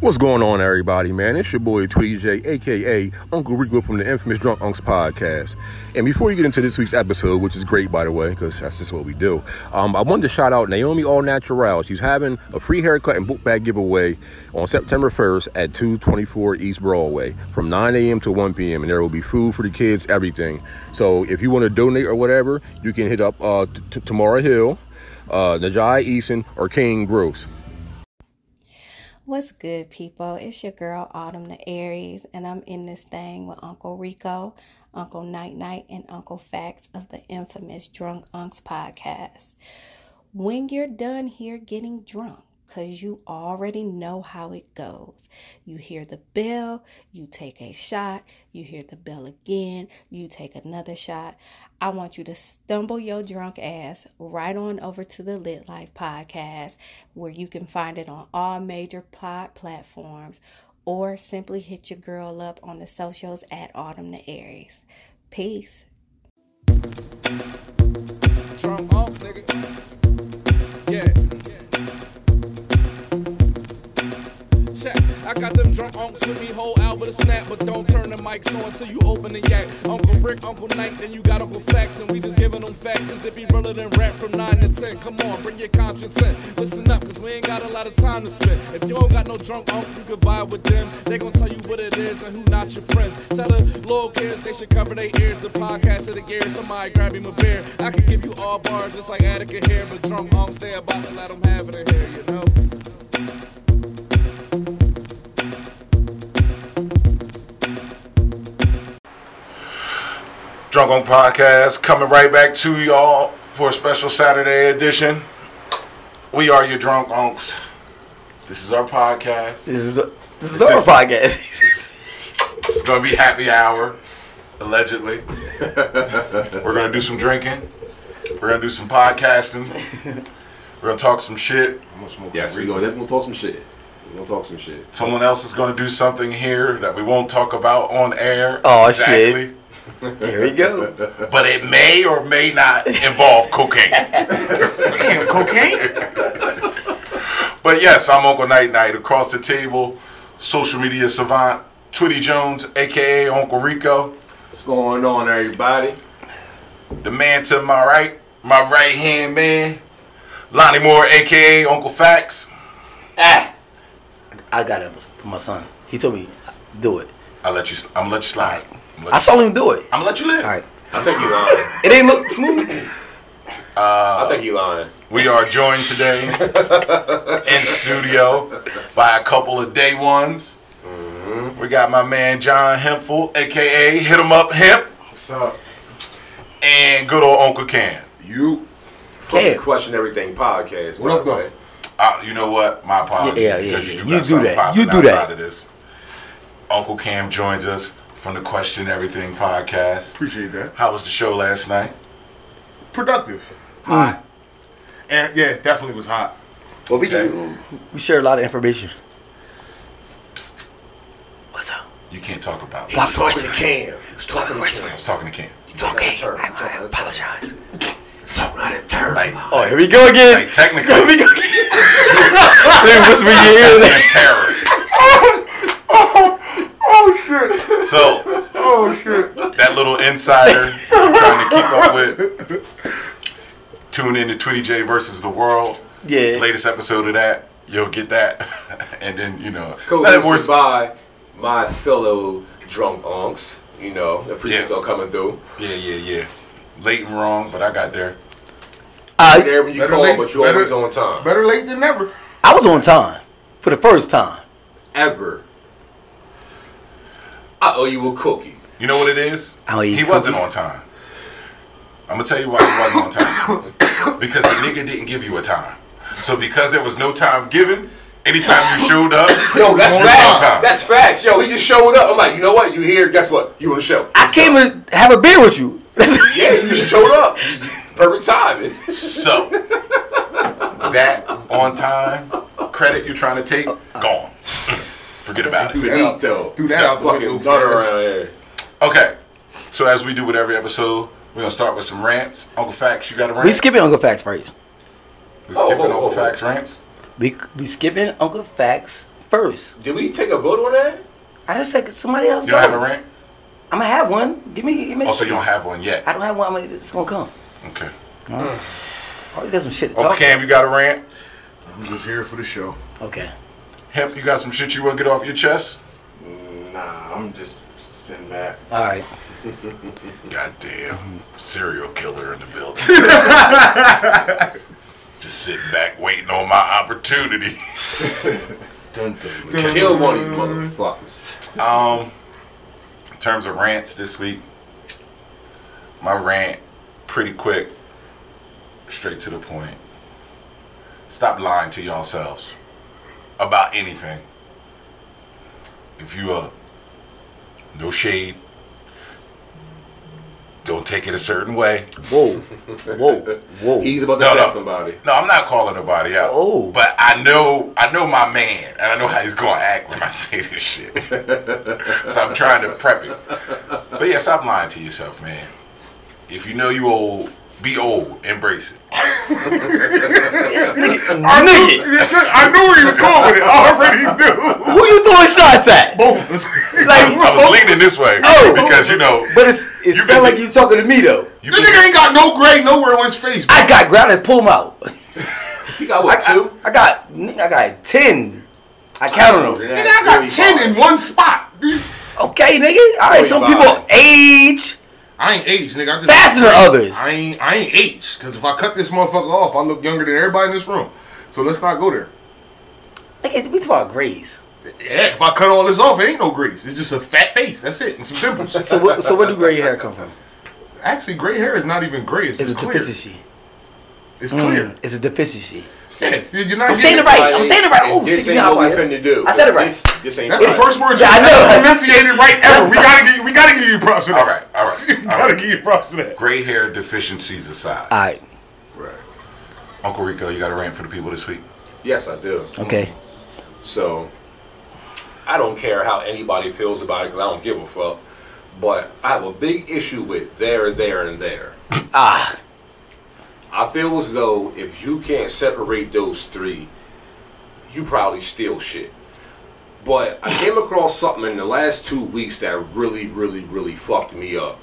What's going on, everybody, man? It's your boy Tweety J, aka Uncle Rico from the infamous Drunk Unks podcast. And before you get into this week's episode, which is great, by the way, because that's just what we do, um, I wanted to shout out Naomi All Natural. She's having a free haircut and book bag giveaway on September 1st at 224 East Broadway from 9 a.m. to 1 p.m. And there will be food for the kids, everything. So if you want to donate or whatever, you can hit up uh, Tamara Hill, uh, Najai Eason, or King Gross. What's good, people? It's your girl Autumn the Aries, and I'm in this thing with Uncle Rico, Uncle Night Night, and Uncle Facts of the infamous Drunk Unks podcast. When you're done here getting drunk, because you already know how it goes. You hear the bell, you take a shot, you hear the bell again, you take another shot. I want you to stumble your drunk ass right on over to the Lit Life podcast, where you can find it on all major pod platforms, or simply hit your girl up on the socials at Autumn the Aries. Peace. Nigga. Check. I got them drunk unks with me, whole album a snap, but don't turn the mics on till you open the yak. Uncle Rick, Uncle Night, then you got Uncle Facts, and we just giving them facts, cause it be realer than rap from 9 to 10. Come on, bring your conscience in. Listen up, cause we ain't got a lot of time to spend. If you don't got no drunk uncle, you can vibe with them. They gon' tell you what it is and who not your friends. Tell the little kids they should cover their ears. The podcast of the gear, somebody grab him a beer. I can give you all bars just like Attica here, but drunk unks, they about to let them have it in here, you know? Drunk on Podcast coming right back to y'all for a special Saturday edition. We are your drunk unks. This is our podcast. This is a, this is This our is- podcast. This is gonna be happy hour, allegedly. We're gonna do some drinking. We're gonna do some podcasting. We're gonna talk some shit. I'm gonna smoke Yes, we reefer. gonna, talk some shit. We gonna talk some shit. Someone else is gonna do something here that we won't talk about on air. Aw, shit. Here we go. But it may or may not involve cocaine. cocaine? But yes, I'm Uncle Night Night. Across the table, social media savant, Twitty Jones, aka Uncle Rico. What's going on, everybody? The man to my right, my right hand man, Lonnie Moore, aka Uncle Facts. Ah, I got it for my son. He told me do it. I'll let you. I'm gonna let you slide. I'm gonna I let saw him do it. I'm gonna let you live. All right. I think you lying. It ain't look smooth. I think you lying. We are joined today in studio by a couple of day ones. We got my man John Hempful, aka Hit Hit 'em Up Hemp, What's up? and good old Uncle Cam. You? Fucking Damn. question everything podcast. What by up, the though? Uh, you know what? My apologies. Yeah, yeah, because yeah. do You got do that. You do that. outside Of this. Uncle Cam joins us from the Question Everything podcast. Appreciate that. How was the show last night? Productive. Hmm. Hi. And yeah, definitely was hot. Well, we Okay. Um, we share a lot of information. What's up? You can't talk about. Stop it. Talking to Cam. He's talking to I Cam. was talking to Cam. Okay, Turn. I, I apologize. Talking out of turn. Like, Oh, here we go again. like technically, Here we go again. Let me whisper in your ear. they're terrorists. Oh shit! So Oh shit! that little insider I'm trying to keep up with. Tune in to Twitty J versus the World. Yeah. Latest episode of that, you'll get that, and then you know, Cool. it's not worse. by my fellow drunk unks. You know, appreciate Yeah. y'all coming through. Yeah, yeah, yeah. Late and wrong, but I got there. I, uh, There when you call, late- but you better- always on time. Better late than never. I was on time for the first time. Ever. I owe you a cookie. You know what it is? I'll eat he wasn't on time. I'm gonna tell you why he wasn't on time. because the nigga didn't give you a time. So because there was no time given, anytime you showed up, Yo, that's you were on facts. That's facts. Yo, he just showed up. I'm like, you know what? You here? Guess what? You on the show. I came to have a beer with you. Yeah, you showed up. Perfect timing. So that on time credit you're trying to take, gone. Forget about it. Finito. Threw that out the fucking window gutter fast. Okay. So as we do with every episode, we're gonna start with some rants. Uncle Facts, you got a rant? we skipping Uncle Facts first. We skipping Oh, oh, Uncle oh. Facts rants. We we skipping Uncle Facts first. Did we take a vote on that? I just said somebody else You don't have a rant? I'm gonna have one. Give me, give me. Oh, so you don't have one yet? I don't have one. Gonna, it's gonna come. Okay. Always got some shit to Oh, talk. Cam, you got a rant? I'm just here for the show. Okay. Hemp, you got some shit you want to get off your chest? Nah, I'm just sitting back. All right. Goddamn serial killer in the building. Just sitting back waiting on my opportunity. Kill one of these motherfuckers. Um, in terms of rants this week, my rant pretty quick, straight to the point. Stop lying to yourselves about anything. If you are no shade, don't take it a certain way. Whoa. Whoa. Whoa. He's about to No, no, no. somebody. No, I'm not calling nobody out. Oh. But I know I know my man and I know how he's gonna act when I say this shit. so I'm trying to prep it. But yeah, stop lying to yourself, man. If you know you old, be old. Embrace it. This nigga. I nigga. knew, I knew where he was going with it. I already knew. Who you throwing shots at? Both. Like, I was leaning this way Oh. because you know but it's it You sound been- like you talking to me though. you This been- nigga ain't got no gray nowhere on his face. bro. I got grounded. Pull him out. He got I, what, two? I, I got I got ten. I counted them. Nigga, I got ten in one spot. Okay, nigga. All right. Some people age I ain't age, nigga. I just faster than others. I ain't I ain't age. Cause if I cut this motherfucker off, I look younger than everybody in this room. So let's not go there. Nigga, we talk about grays. Yeah, if I cut all this off, it ain't no grace. It's just a fat face. That's it, and some pimples. So, wh- so where do gray hair come from? Actually, gray hair is not even gray. It's It's a just clear. deficiency. It's clear. Mm, it's a deficiency. Yeah, you're not I'm saying getting it right. I'm saying it right. Oh, this ain't you know what we how I- finna do. I said it right. This, this ain't That's right. the first word you Yeah, I know. pronunciated right ever. We gotta give you, we gotta give you props for that. all right, all right, We gotta right. give you props for that. Gray hair deficiencies aside. All right. Right. Uncle Rico, you got a rant for the people this week? Yes, I do. Okay. So, I don't care how anybody feels about it because I don't give a fuck. But I have a big issue with there, there, and there. Ah. I feel as though if you can't separate those three, you probably steal shit. But I came across something in the last two weeks that really, really, really fucked me up.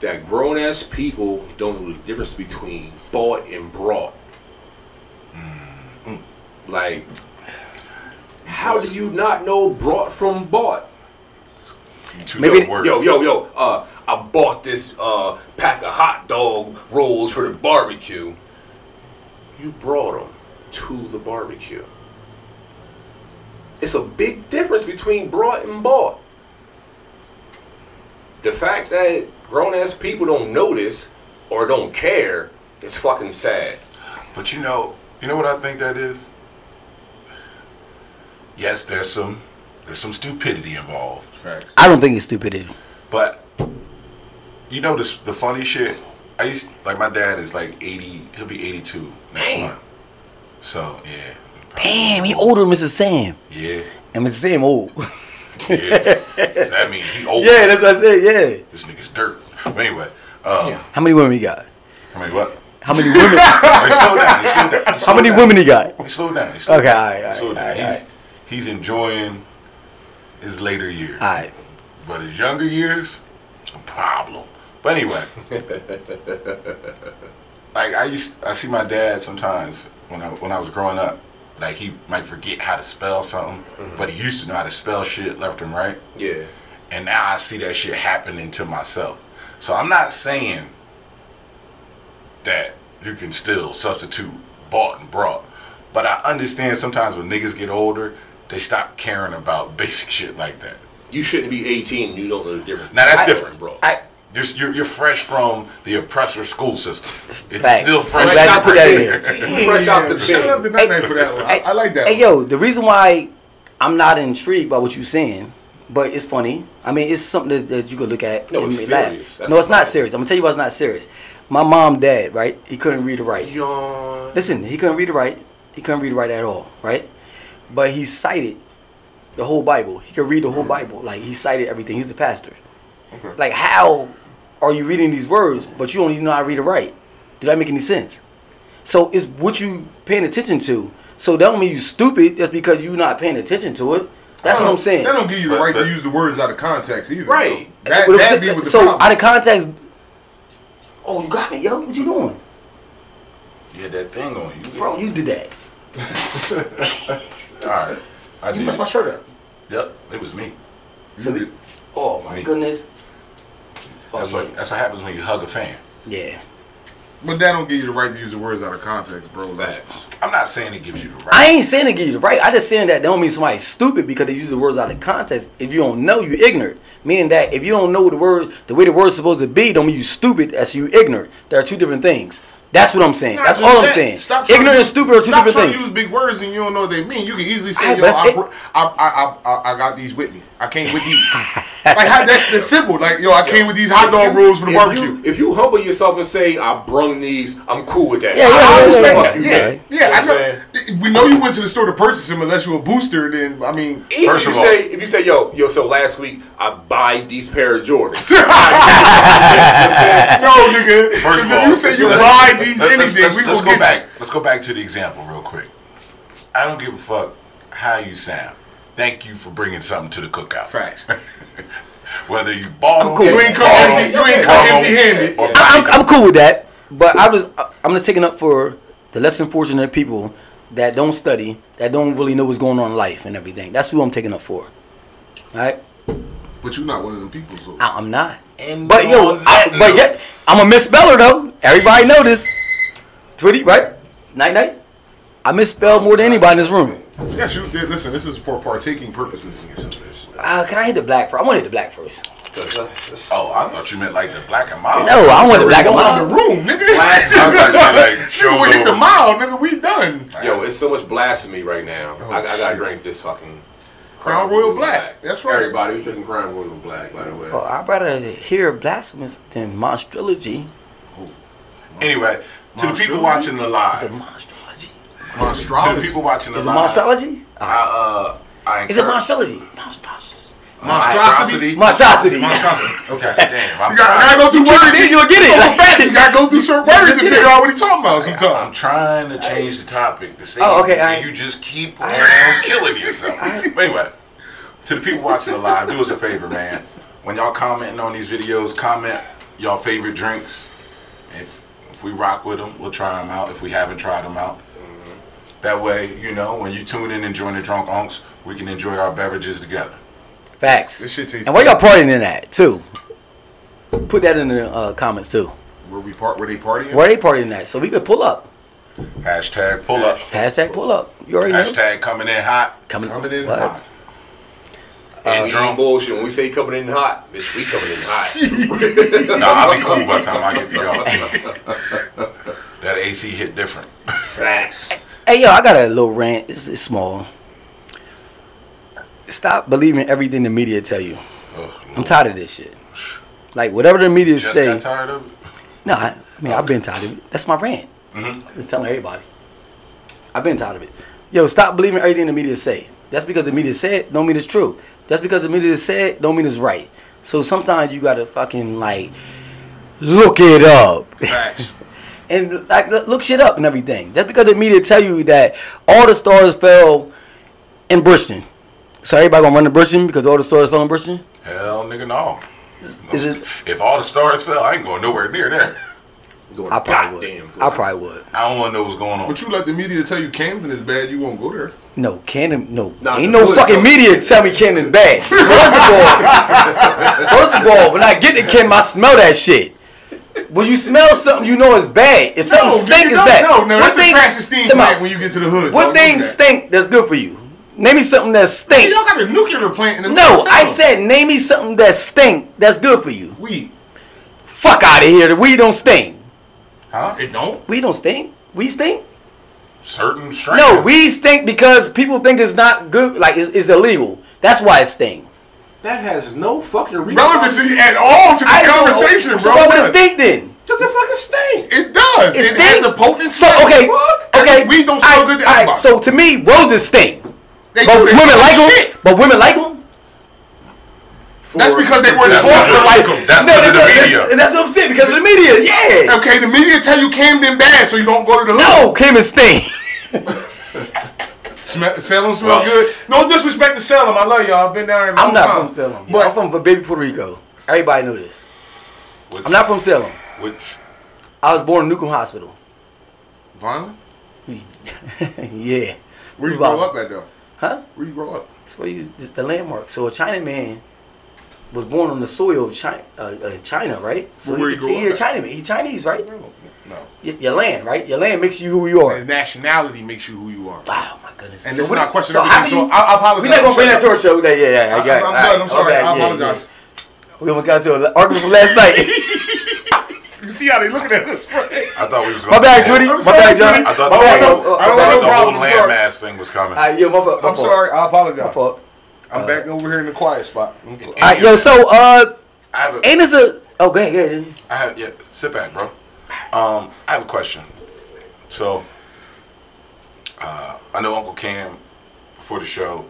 That grown ass people don't know the difference between bought and brought. Like, how do you not know brought from bought? Two Maybe- words. Yo, yo, yo, uh, I bought this uh, pack of hot dog rolls for the barbecue. You brought them to the barbecue. It's a big difference between brought and bought. The fact that grown ass people don't notice or don't care is fucking sad. But you know, you know what I think that is? Yes, there's some there's some stupidity involved. I don't think it's stupidity. But you know this the funny shit. I used like my dad is like eighty. He'll be eighty two next Damn. month. So yeah. Damn, he older than Mrs. Sam. Yeah, And Mrs. Sam old. yeah. so that mean he old. yeah, that's what I said. Yeah. This nigga's dirt. But anyway, uh, How many women he got? how many what? How many women? Hey, slow down. He slowed down. He How many down. women he got? He slowed down. He slowed Okay, down. all right, He all slowed down. all he's, right. he's enjoying his later years. All right. But his younger years, a problem. But anyway, like I used, I see my dad sometimes when I when I was growing up. Like he might forget how to spell something, mm-hmm. but he used to know how to spell shit left and right. Yeah. And now I see that shit happening to myself. So I'm not saying that you can still substitute bought and brought. But I understand sometimes when niggas get older, they stop caring about basic shit like that. You shouldn't be 18. You don't know the difference. Now, that's I- different. bro. I, You're, you're, you're fresh from the oppressor school system. It's Facts. still fresh. I'm glad you out put the that in Fresh out the Shout out to bin. For that one. I, I like that. Hey, one. yo, the reason why I'm not intrigued by what you're saying, but it's funny. I mean, it's something that, that you could look at. No, and it's laugh. serious. That's No, it's not serious. I'm gonna tell you why it's not serious. My mom, dad, right? He couldn't read or write. Yawn. Listen, he couldn't read or write. He couldn't read or write at all, right? But he cited the whole Bible. He could read the whole mm. Bible. Like he cited everything. He's a pastor. Okay. Like how are you reading these words, but you don't even know how to read or write? Did that make any sense? So it's what you paying attention to So that don't mean you stupid just because you're not paying attention to it. That's what I'm saying. That don't give you the right but- to use the words out of context either. Right. though. That, What I'm that saying- be with the so problem. out of context. Oh, you got me, yo. What you doing, You had that thing on you. bro? You did that. All right. I You did. messed my shirt up. Yep, it was me. So oh my Me. goodness. That's what that's what happens when you hug a fan. Yeah. But that don't give you the right to use the words out of context, bro. Like, Facts. I'm not saying it gives you the right. I ain't saying it gives you the right. I just saying that that don't mean somebody's stupid because they use the words out of context. If you don't know, you ignorant. Meaning that if you don't know the word, the way the word's supposed to be, don't mean you stupid. As you ignorant. There are two different things. That's what I'm saying. Not That's just all I'm that. saying. Stop trying ignorant and stupid are two stop different trying things. to use big words and you don't know what they mean. You can easily say, Alright, "Yo, I, that's I, I, I, I, I got these with me. I came with these." like how, that's, that's simple. Like yo, I came with these hot dog If you- rolls for the if barbecue. You, if you humble yourself and say, I brung these, I'm cool with that. Yeah, I yeah, don't yeah, yeah, yeah. yeah, yeah, I know. We know you went to the store to purchase them unless you're a booster. Then I mean, Even First if of you all- say, if you say, yo, yo, so last week I buy these pair of Jordans. no, nigga. First of all, you say you let's- buy these let's- anything, let's, we let's gonna go get back. Let's go back to the example real quick. I don't give a fuck how you sound. Thank you for bringing something to the cookout. Facts. Whether you bought them, cool. You ain't come empty. them, You ain't come empty-handed. I'm, I'm cool with that, but I was I'm just taking up for the less unfortunate people that don't study, that don't really know what's going on in life and everything. That's who I'm taking up for. All right, But you're not one of them people. So. I- I'm not. And But yo, I, but note. yet I'm a misspeller though. Everybody know this. Twitty, right? Night night. I misspell more than anybody in this room. Yes, you did. Listen, this is for partaking purposes. Uh, can I hit the black first? I want to hit the black first. Oh, I thought you meant like the black and mild. No, I want the black and Out the room, nigga. Last- I thought you meant like Nigga, shows we hit the over. mile, nigga. We done. Yo, it's so much blasphemy right now. Oh, I, I gotta drink this fucking Crown Royal Black. That's right. Everybody, we drinking Crown Royal Black, by the way. Well, I'd rather hear blasphemous than monstrology. Anyway, to the people watching the Is it live, monstrology? Monstrology. to the people watching the Is it live, monstrology? I, uh, I Is it encourage- monstrology? Monstrology. Monstrosity. Monstrosity. Monstrosity. Okay, damn. I'm, You gotta, gotta go through You words. see, you'll get it. So for facts, you gotta go through certain words to You'll figure out what he's talking about sometimes. I'm trying to change the topic to say Oh, okay, I- you just keep on killing yourself. But anyway, to the people watching the live, do us a favor, man. When y'all commenting on these videos, comment y'all favorite drinks. If if we rock with them, we'll try them out. If we haven't tried them out, that way, you know, when you tune in and join the Drunk Unks, we can enjoy our beverages together. Facts. This shit tastes And where y'all partying in at too? Put that in the uh, comments too. Where we part? Where they partying? Where they partying at? So we could pull up. Hashtag pull up. Hashtag pull up. You already know. Hashtag coming in hot. Coming, Coming in what? hot. and we drunk. bullshit. When we say coming in hot, bitch, we coming in hot. No, I'll be cool by the time I get to y'all. That AC hit different. Facts. Hey yo, I got a little rant. It's, it's small. Stop believing everything the media tell you. Ugh, I'm tired of this shit. Like whatever the media Just say. got tired of it. No, I, I mean I've been tired of it. That's my rant. Mhm. I'm just telling everybody. I've been tired of it. Yo, stop believing everything the media say. That's because the media said don't mean it's true. Just because the media said don't mean it's right. So sometimes you gotta fucking like look it up. Facts. and like look look shit up and everything. Just because the media tell you that all the stars fell in Bristol, so everybody gonna run to Bristol because all the stars fell in Bristol. Hell, nigga, no. Is it? If all the stars fell, I ain't going nowhere near there. I probably goddamn would. I probably would. I don't want to know what's going on. But you let the media tell you Camden is bad, you won't go there. No, Camden, No, Nah, ain't no hood fucking tell- media tell me Cannon bad. First of all, first of all, when I get to Cannon, I smell that shit. When you smell something, you know it's bad. If something stink, nigga, it's bad. No, no, What that's the thing- trash steam Time out. plant when you get to the hood. What dog. thing Look that. stink that's good for you? Name me something that Hey, stink. Y'all got a nuclear plant in the No, I said name me something that stink that's good for you. weed. Fuck out of here. The weed don't stink. Huh? It don't. We don't stink. We stink. Certain strains. No, we stink because people think it's not good. Like it's, it's illegal. That's why it stink. That has no fucking Relevancy at all to the I don't conversation, So bro. why would it None. stink then? Just a fucking stink. It does. It It, stink? has a potent So smell. okay, okay. Weed don't smell Aight, good to aight. So to me, roses stink. They But do women like them. But women like them. That's because they weren't forced to like them. That's No, because of the that's- media. That's, that's what I'm saying because of the media. Yeah. Okay, the media tell you Camden bad, so you don't go to the hood. No, Kim is stink. Smell, Salem smell Well- good. No disrespect to Salem. I love y'all. I've been down here. a I'm not time. from Salem. But I'm from baby Puerto Rico. Everybody know this. Which, I'm not from Salem. Which I was born in Newcomb Hospital. violent. yeah. Where you Wow. grow up at though? Huh? Where you grow up? That's where you. It's the landmark. So a Chinaman was born on the soil of China, uh, uh, China right? So Well, where he's, you grew he a Chinaman. He Chinese, right? No. Y- your land, right? Your land makes you who you are. And nationality makes you who you are. My goodness. And So this is what- not question so how everything. do So you- I, I apologize. We're not gonna bring that to our show. Yeah, yeah, yeah. I up. got it. I, All am right. done. I'm sorry. Okay, I apologize. yeah. We almost got into an argument from last night. You see how they looking at us? I thought we was my going. bad, Twitty. I'm My sorry, bad, John. I thought My the bad. whole, I don't my want bad. no the whole problem, I'm landmass thing was coming. All right, yo, my fault. my I'm fault. sorry. I My apologize. fault. I'm back over here in the quiet spot. All right, yo. So, uh, I have a, ain't this a? Oh, go ahead, go ahead. I have yeah. Sit back, bro. Um, I have a question. So, uh, I know Uncle Cam before the show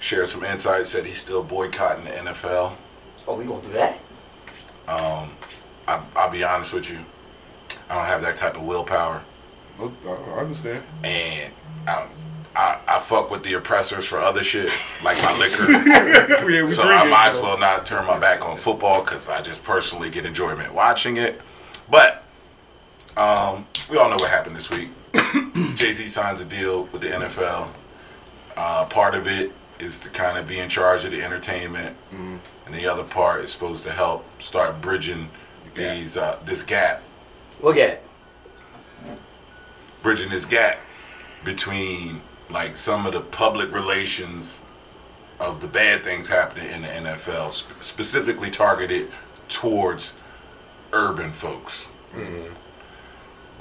shared some insights. Said he's still boycotting the NFL. Oh, we gonna do that? Um, I, I'll be honest with you. I don't have that type of willpower, I understand. and I, I, I fuck with the oppressors for other shit like my liquor. yeah, so I might as well not turn my back on football because I just personally get enjoyment watching it. But um, we all know what happened this week. Jay Z signs a deal with the NFL. Uh, part of it is to kind of be in charge of the entertainment, and the other part is supposed to help start bridging these uh, this gap, Look at bridging this gap between like some of the public relations of the bad things happening in the NFL, sp- specifically targeted towards urban folks.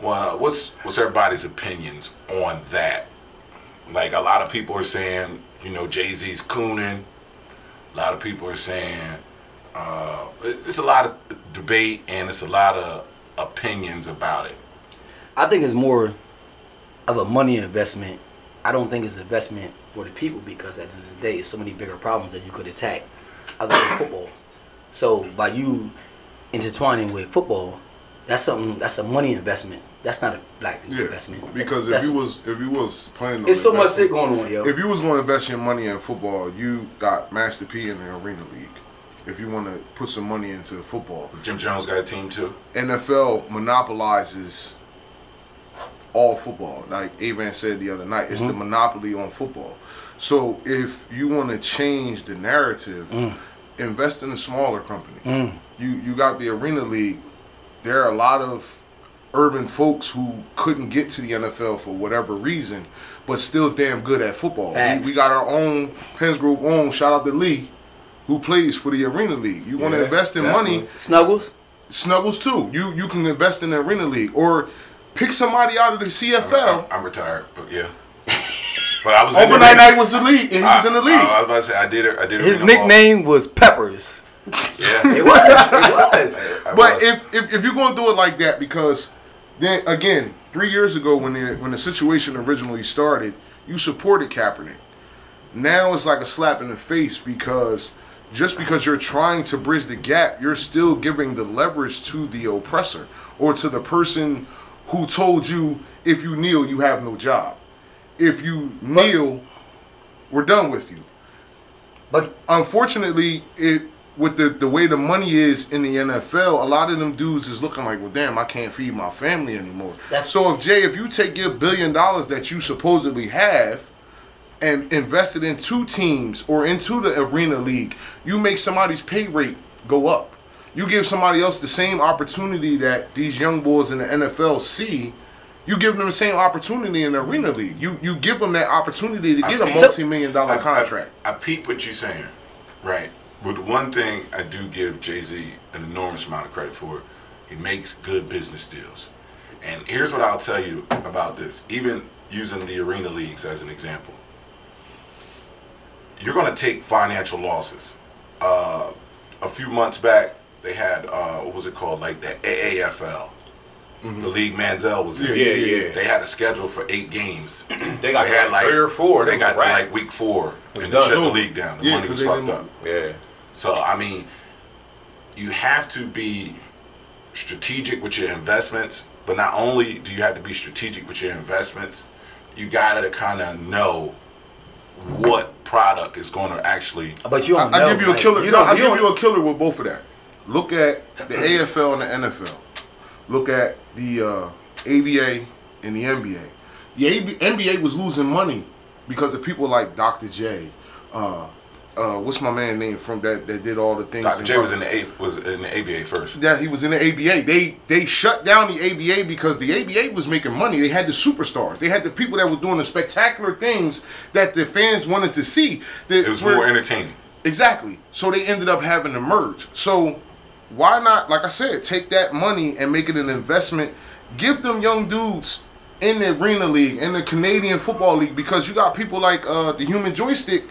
Well, what's what's everybody's opinions on that? Like a lot of people are saying, you know, Jay Z's cooning. A lot of people are saying uh, it's a lot of debate and it's a lot of opinions about it. I think it's more of a money investment. I don't think it's investment for the people because at the end of the day, it's so many bigger problems that you could attack other than football. So by you intertwining with football, that's something. That's a money investment. That's not a black Yeah, investment. because if That's- you was if you was planning it's so much shit going on, yo. If you was going to invest your money in football, you got Master P in the Arena League. If you want to put some money into football, Jim Jones got a team too. NFL monopolizes all football. Like Avan said the other night, it's the monopoly on football. So if you want to change the narrative, invest in a smaller company. Mm. You you got the Arena League. There are a lot of urban folks who couldn't get to the NFL for whatever reason, but still damn good at football. We, we got our own Pens Group own. Shout out to Lee, who plays for the Arena League. You want to invest in definitely. money. Snuggles. Snuggles too. You you can invest in the Arena League or pick somebody out of the CFL. I'm, I'm retired, but yeah. But I was in the Overnight night was the league, and he was in the I, league. I, was about to say I did it. I did it. His nickname was Peppers. Yeah. It was. It was. I but was. if, if if you're going to do it like that, because then again, three years ago when the when the situation originally started, you supported Kaepernick. Now it's like a slap in the face because just because you're trying to bridge the gap, you're still giving the leverage to the oppressor or to the person who told you if you kneel, you have no job. If you kneel, we're done with you. But unfortunately, it with the the way the money is in the NFL, a lot of them dudes is looking like, well, damn, I can't feed my family anymore. That's- so if Jay, if you take your billion dollars that you supposedly have and invest it in two teams or into the arena league, you make somebody's pay rate go up. You give somebody else the same opportunity that these young boys in the NFL see. You give them the same opportunity in the arena league. You you give them that opportunity to get a see. multi-million dollar I- contract. I, I, peep what you're saying, right? But one thing I do give Jay Z an enormous amount of credit for, he makes good business deals. And here's what I'll tell you about this, even using the arena leagues as an example. You're going to take financial losses. Uh, a few months back, they had, uh, what was it called? Like the AAFL. The league Manziel was in. Yeah, yeah. They had a schedule for eight games. They got They had like three or four. They got right. like week four, and they shut the league down. The yeah, money was fucked up. Yeah. So I mean, you have to be strategic with your investments. But not only do you have to be strategic with your investments, you gotta kind of know what product is going to actually. But you I, don't I know. give you a killer. You no, don't. I you give don't- you a killer with both of that. Look at the AFL and the NFL. Look at the uh, ABA and the NBA. The AB, NBA was losing money because of people like Dr. J. Uh, uh, what's my man name from that that did all the things? Dr. J was in the A, was in the ABA first. Yeah, he was in the ABA. They they shut down the ABA because the ABA was making money. They had the superstars. They had the people that were doing the spectacular things that the fans wanted to see. That It was were- more entertaining. Exactly. So they ended up having to merge. So why not, like I said, take that money and make it an investment? Give them young dudes in the Arena League, in the Canadian Football League, because you got people like uh, the Human Joystick.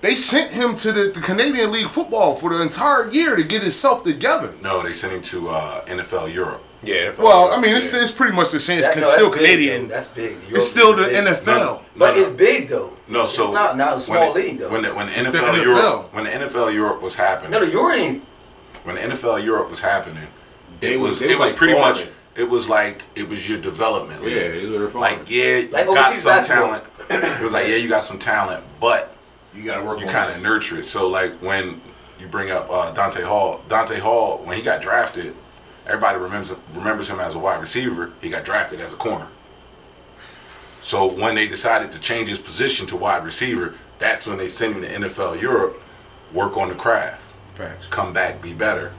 They sent him to the, the Canadian League football for the entire year to get himself together. No, they sent him to uh, NFL Europe. Yeah. Well, I mean, it's, it's pretty much the same. It's That- no, still that's big, Canadian. though. That's big. it's still the big. NFL. No, But no, it's big though. No, so it's so not not a small the- league though. When the, when the It's NFL, the Europe when the NFL Europe was happening, no, the Euro ain't. when the NFL Europe was happening, They it was- was it was was like pretty much farming. it was like it was your development. league. Yeah, it was like farming. yeah, you Like got some basketball. talent. it was like yeah, you got some talent, but You gotta work. you kind of nurture it. So like when you bring up uh, Dante Hall, Dante Hall when he got drafted, everybody remembers remembers him as a wide receiver. He got drafted as a corner. So when they decided to change his position to wide receiver, that's when they sent him to NFL Europe, work on the craft, Facts. come back, be better.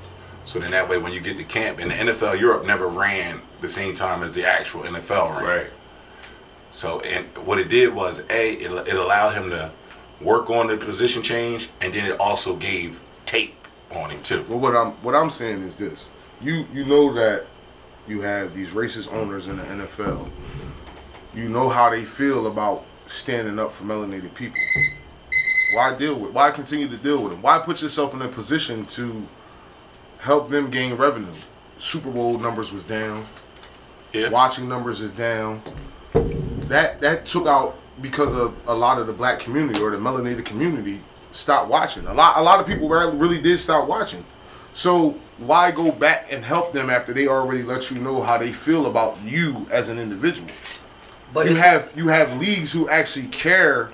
So then that way, when you get to camp, and the NFL Europe never ran the same time as the actual NFL ran. Right. So, and what it did was, A, it, it allowed him to work on the position change, and then it also gave tape on him too. Well, what I'm what I'm saying is this: you you know that you have these racist owners in the NFL. You know how they feel about standing up for melanated people. Why deal with? Why continue to deal with them? Why put yourself in a position to help them gain revenue? Super Bowl numbers was down. Yeah. Watching numbers is down. That that took out because of a lot of the black community or the melanated community stopped watching. A lot a lot of people really did stop watching. So why go back and help them after they already let you know how they feel about you as an individual? But you have you have leagues who actually care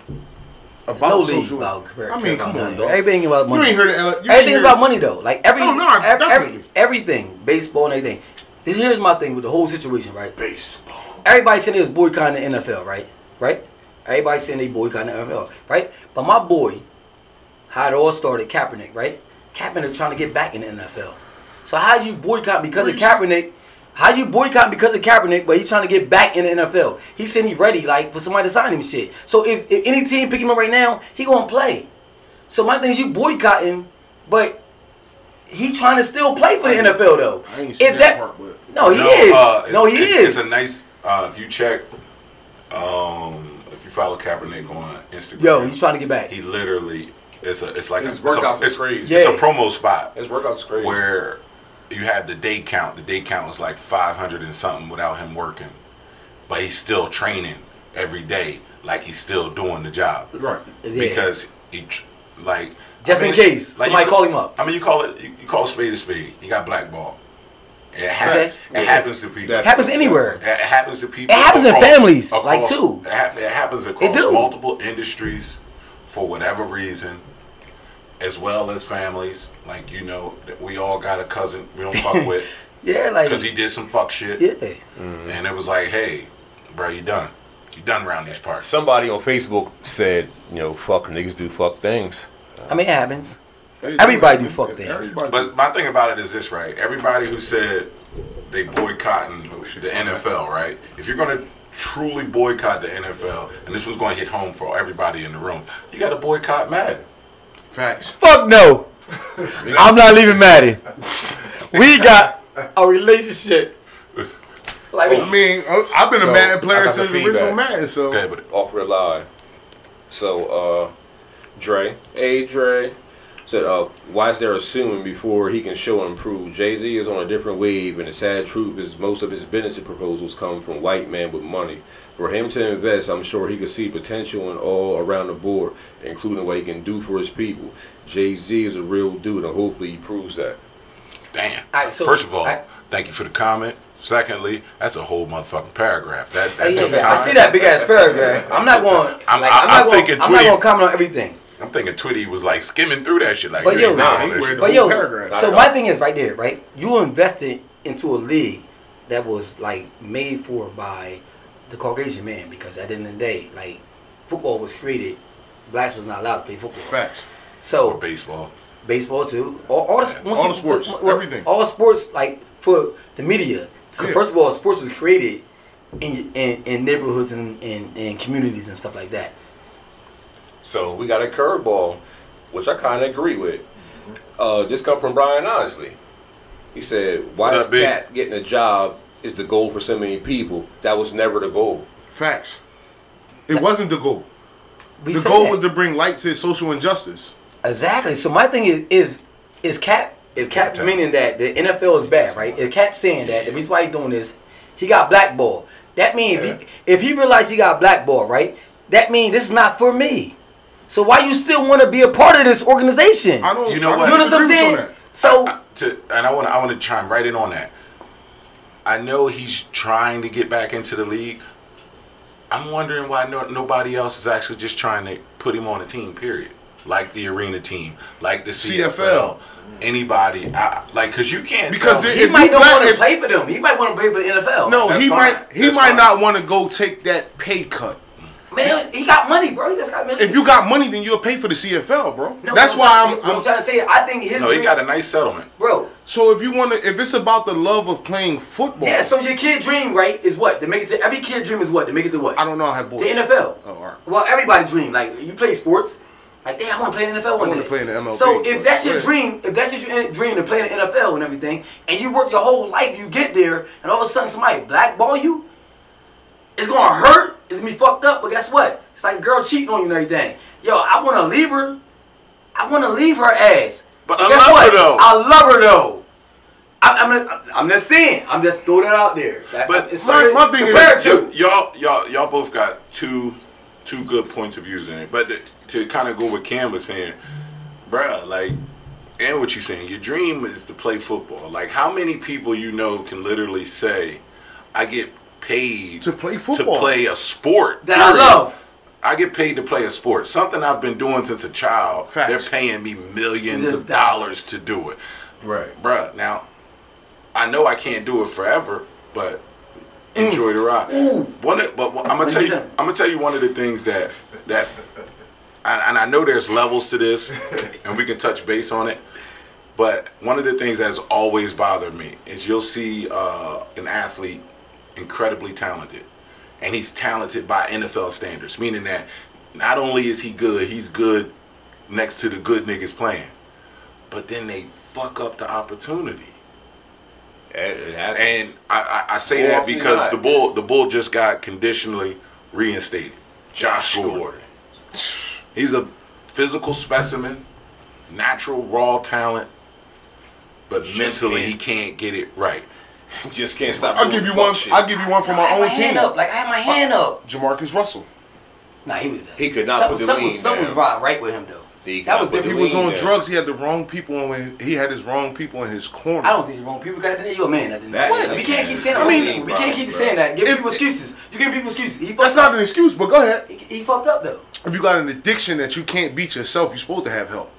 about no social. about I mean, come about on, money. Everything about You money. ain't heard it. You ain't Everything's about money though. Like oh, every, No, no, ev- every- everything, baseball and everything. This here's my thing with the whole situation, right? Baseball. Everybody saying was boycotting the NFL, right? Right? Everybody saying they boycotting the NFL, right? But my boy, how it all started, Kaepernick, right? Kaepernick trying to get back in the NFL. So how you boycott because of Kaepernick? How you boycott because of Kaepernick, but he's trying to get back in the NFL? He said he's ready, like for somebody to sign him shit. So if, if any team pick him up right now, he gonna play. So my thing is you boycott him, but he trying to still play for the NFL though. I ain't seen If that part, but no, he no, is. uh, no, he it's, is. It's a nice. Uh, if you check, um, if you follow Kaepernick on Instagram, Yo, he's trying to get back. he literally it's a it's like His a, it's, a, workouts it's, crazy. it's a promo spot His workouts crazy. where you have the day count. The day count was like 500 and something without him working, but he's still training every day, like he's still doing the job right. Yeah. because he like Just I in case like, somebody you- call him up. I mean, you call it you, you call a spade a spade. He got blackballed. It, hap- Okay. it happens to people. That- happens anywhere. It happens to people. It happens in families, like, too. It, hap- it happens across do. multiple industries for whatever reason, as well as families. Like you know, we all got a cousin we don't fuck with Yeah, like because he did some fuck shit, yeah. Mm-hmm. and it was like, hey, bro, you done. You done around these parts. Somebody on Facebook said, you know, fuck niggas do fuck things. I mean, it happens. They Everybody do that. fuck things. Everybody But my thing about it is this, right? Everybody who said they boycotting the NFL, right? If you're gonna truly boycott the NFL, and this was going to hit home for everybody in the room, you got to boycott Madden. Facts. Fuck no. I'm not leaving Maddie. We got a relationship. Like I mean, uh, I've been a So, Madden player since the original feedback. Madden, so Okay, but Off real live. So, uh, Dre, hey Dre, said, uh, why is there assuming before he can show and prove? Jay Z is on a different wave, and the sad truth is most of his business proposals come from white men with money. For him to invest, I'm sure he could see potential in all around the board, including what he can do for his people. Jay Z is a real dude, and hopefully he proves that. damn. Alright, so- First of all, I- thank you for the comment. Secondly, that's a whole motherfucking paragraph. That that Hey, took yeah, time. I see that big ass paragraph. I'm not going. I'm- like, I- I'm, I'm not going. thinking I'm not going to comment on everything. I'm thinking Twitty was like skimming through that shit. Like, But you yo, ain't nah, reading all he this read shit. But yo, paragraph. so my thing is right there, right? You invested into a league that was like made for by the Caucasian man because at the end of the day, like football was created, blacks was not allowed to play football. Facts. So Or So baseball. baseball too, all, all the once All you- the sports, well, everything. all sports like for the media. Yeah. First of all, sports was created in in, in neighborhoods and in, in communities and stuff like that. So we got a curveball, which I kind of agree with. Uh, this come from Brian Honestly. He said, "Why is up, Big? Cat getting a job is the goal for so many people? That was never the goal." Facts. It wasn't the goal. We The goal that. was to bring light to social injustice. Exactly. So my thing is is is Cap if Cap meaning that the NFL is bad, right? If Cap saying that the reason why he's doing this, he got blackballed. That means if he if he realized he got blackballed, right? That means this is not for me. So why you still want to be a part of this organization? I don't. You know what? you know what I'm saying? with you on that. So I- to and I want to I want to chime right in on that. I know he's trying to get back into the league. I'm wondering why no, nobody else is actually just trying to put him on a team. Period. Like the arena team, like the CFL, CFL. anybody. I, like, cause you can't Because tell it- he if might you not want to if- play for them. He might want to play for the NFL. No, That's he fine. might. He That's might fine. not want to go take that pay cut. Man, he got money, bro. He just got money. If you got money, then you'll pay for the CFL, bro. No, That's what why trying- I'm. I'm I'm trying to say. I think his no, he got a nice settlement. bro. so if you want to, if it's about the love of playing football, Yeah. So your kid dream, right, is what to make it to every kid dream is what to make it to what I don't know. I have boys. the NFL. Oh, all right. Well, everybody dream. Like you play sports. Like, damn, I want to play in the NFL one wanna day. play in the MLB, So if that's your dream, if that's your dream to play in the NFL and everything, and you work your whole life, you get there, and all of a sudden somebody blackball you, it's gonna hurt. It's gonna be fucked up. But guess what? It's like a girl cheating on you and everything. Yo, I want to leave her. I want to leave her ass. But I guess love what? her, though. I love her though. I, I'm, just, I'm just saying. I'm just throwing that out there. That- But it's my- my thing is- y'all, y'all, y'all both got two, two good points of views in it. But to, to kind of go with Cam was saying, bruh, like, and what you're saying, your dream is to play football. Like, how many people you know can literally say, I get paid To play football. to play a sport that I love. I get paid to play a sport. Something I've been doing since a child. Facts. They're paying me millions of dollars. dollars to do it. Right. Bruh, now, I know I can't do it forever, but enjoy the ride. One, of, but I'm gonna tell you, I'm gonna tell you one of the things that that, and, and I know there's levels to this, and we can touch base on it. But one of the things that's always bothered me is you'll see uh, an athlete incredibly talented, and he's talented by NFL standards, meaning that not only is he good, he's good next to the good niggas playing, but then they fuck up the opportunity. It- it. And I, I, I say that because the bull the bull just got conditionally reinstated. Josh Gordon. He's a physical specimen, natural raw talent, but mentally he can't get it right. Just can't stop. I'll give you one. shit. I'll give you one for I my had own my hand team. up. Like I had my uh, hand up. JaMarcus Russell. Nah, he was. He could not something, put the something, lean something was down. right, right with him though. He That was could not put He was on down. drugs. He had the wrong people on. He had his wrong people in his corner. I don't think you're wrong. People got that. You're a man. That didn't. That What? is- We can't keep saying I that. mean- we can't keep saying that. Give people excuses. You give people excuses. He fucked That's not up. an excuse, but go ahead. He, he fucked up though. If you got an addiction that you can't beat yourself, you're supposed to have help.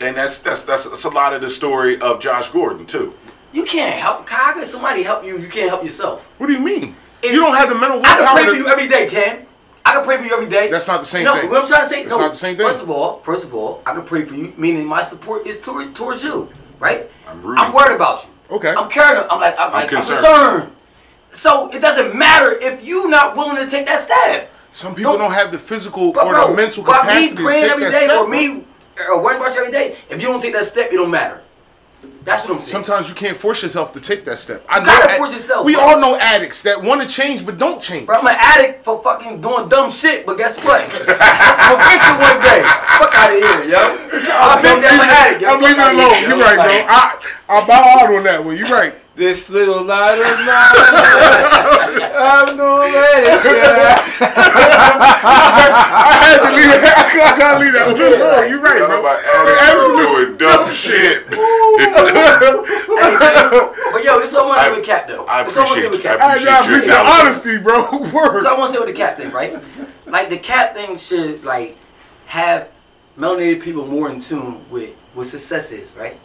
And that's that's that's, that's a lot of the story of Josh Gordon too. You can't help. How can somebody help you? You can't help yourself. What do you mean? If- you don't have the mental I can willpower pray for you every day, Ken. I can pray for you every day. That's not the same no, thing. what I'm trying to say, It's no. not the same thing. First of all, first of all, I can pray for you, meaning my support is toward, towards you, right? I'm rooting I'm worried about you. Okay. I'm caring. I'm like, I'm, I'm like, I'm concerned. concerned. So it doesn't matter if you're not willing to take that step. Some people Don't- don't have the physical But or bro, the mental by capacity me praying to take every that day step. or bro. me uh, worrying about you every day, if you don't take that step, it don't matter. That's what I'm saying. Sometimes you can't force yourself to take that step. I You gotta force yourself, We bro. all know addicts that want to change but don't change. Bro, I'm an addict for fucking doing dumb shit, but guess what? I'm gonna fix it one day. Fuck out of here, yo. I've been an addict. I'm leaving it alone. You're right, bro. I I bow out on that one. You're right. This little light of mine, I'm gonna let it shine. I had to leave it. I gotta leave that one alone. You're right, Talk bro. about Alex doing dumb shit. But yo, this is what I want to say with Cap though. I This is what I appreciate with you. I I, I Appreciate your appreciate your intelligence. honesty, bro. This Word. is what I want to say with the Cap thing, right? Like the Cap thing should like have melanated people more in tune with what success is, right?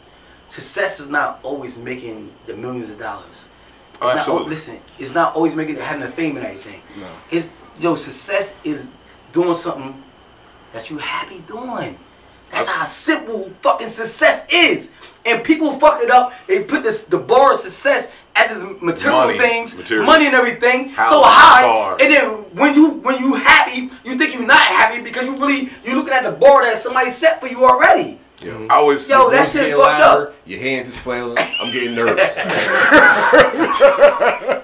Success is not always making the millions of dollars. It's Oh, not absolutely. listen, it's not always making having the fame and everything. No. It's yo, success is doing something that you happy doing. That's how simple fucking success is. And people fuck it up. They put this the bar of success as is material Money, things, material. money and everything, so high. car. And then when you when you happy, you think you're not happy because you really you're looking at the bar that somebody set for you already. Mm-hmm. I was. Yo, that shit getting fucked louder, up. Your hands is flailing. I'm getting nervous.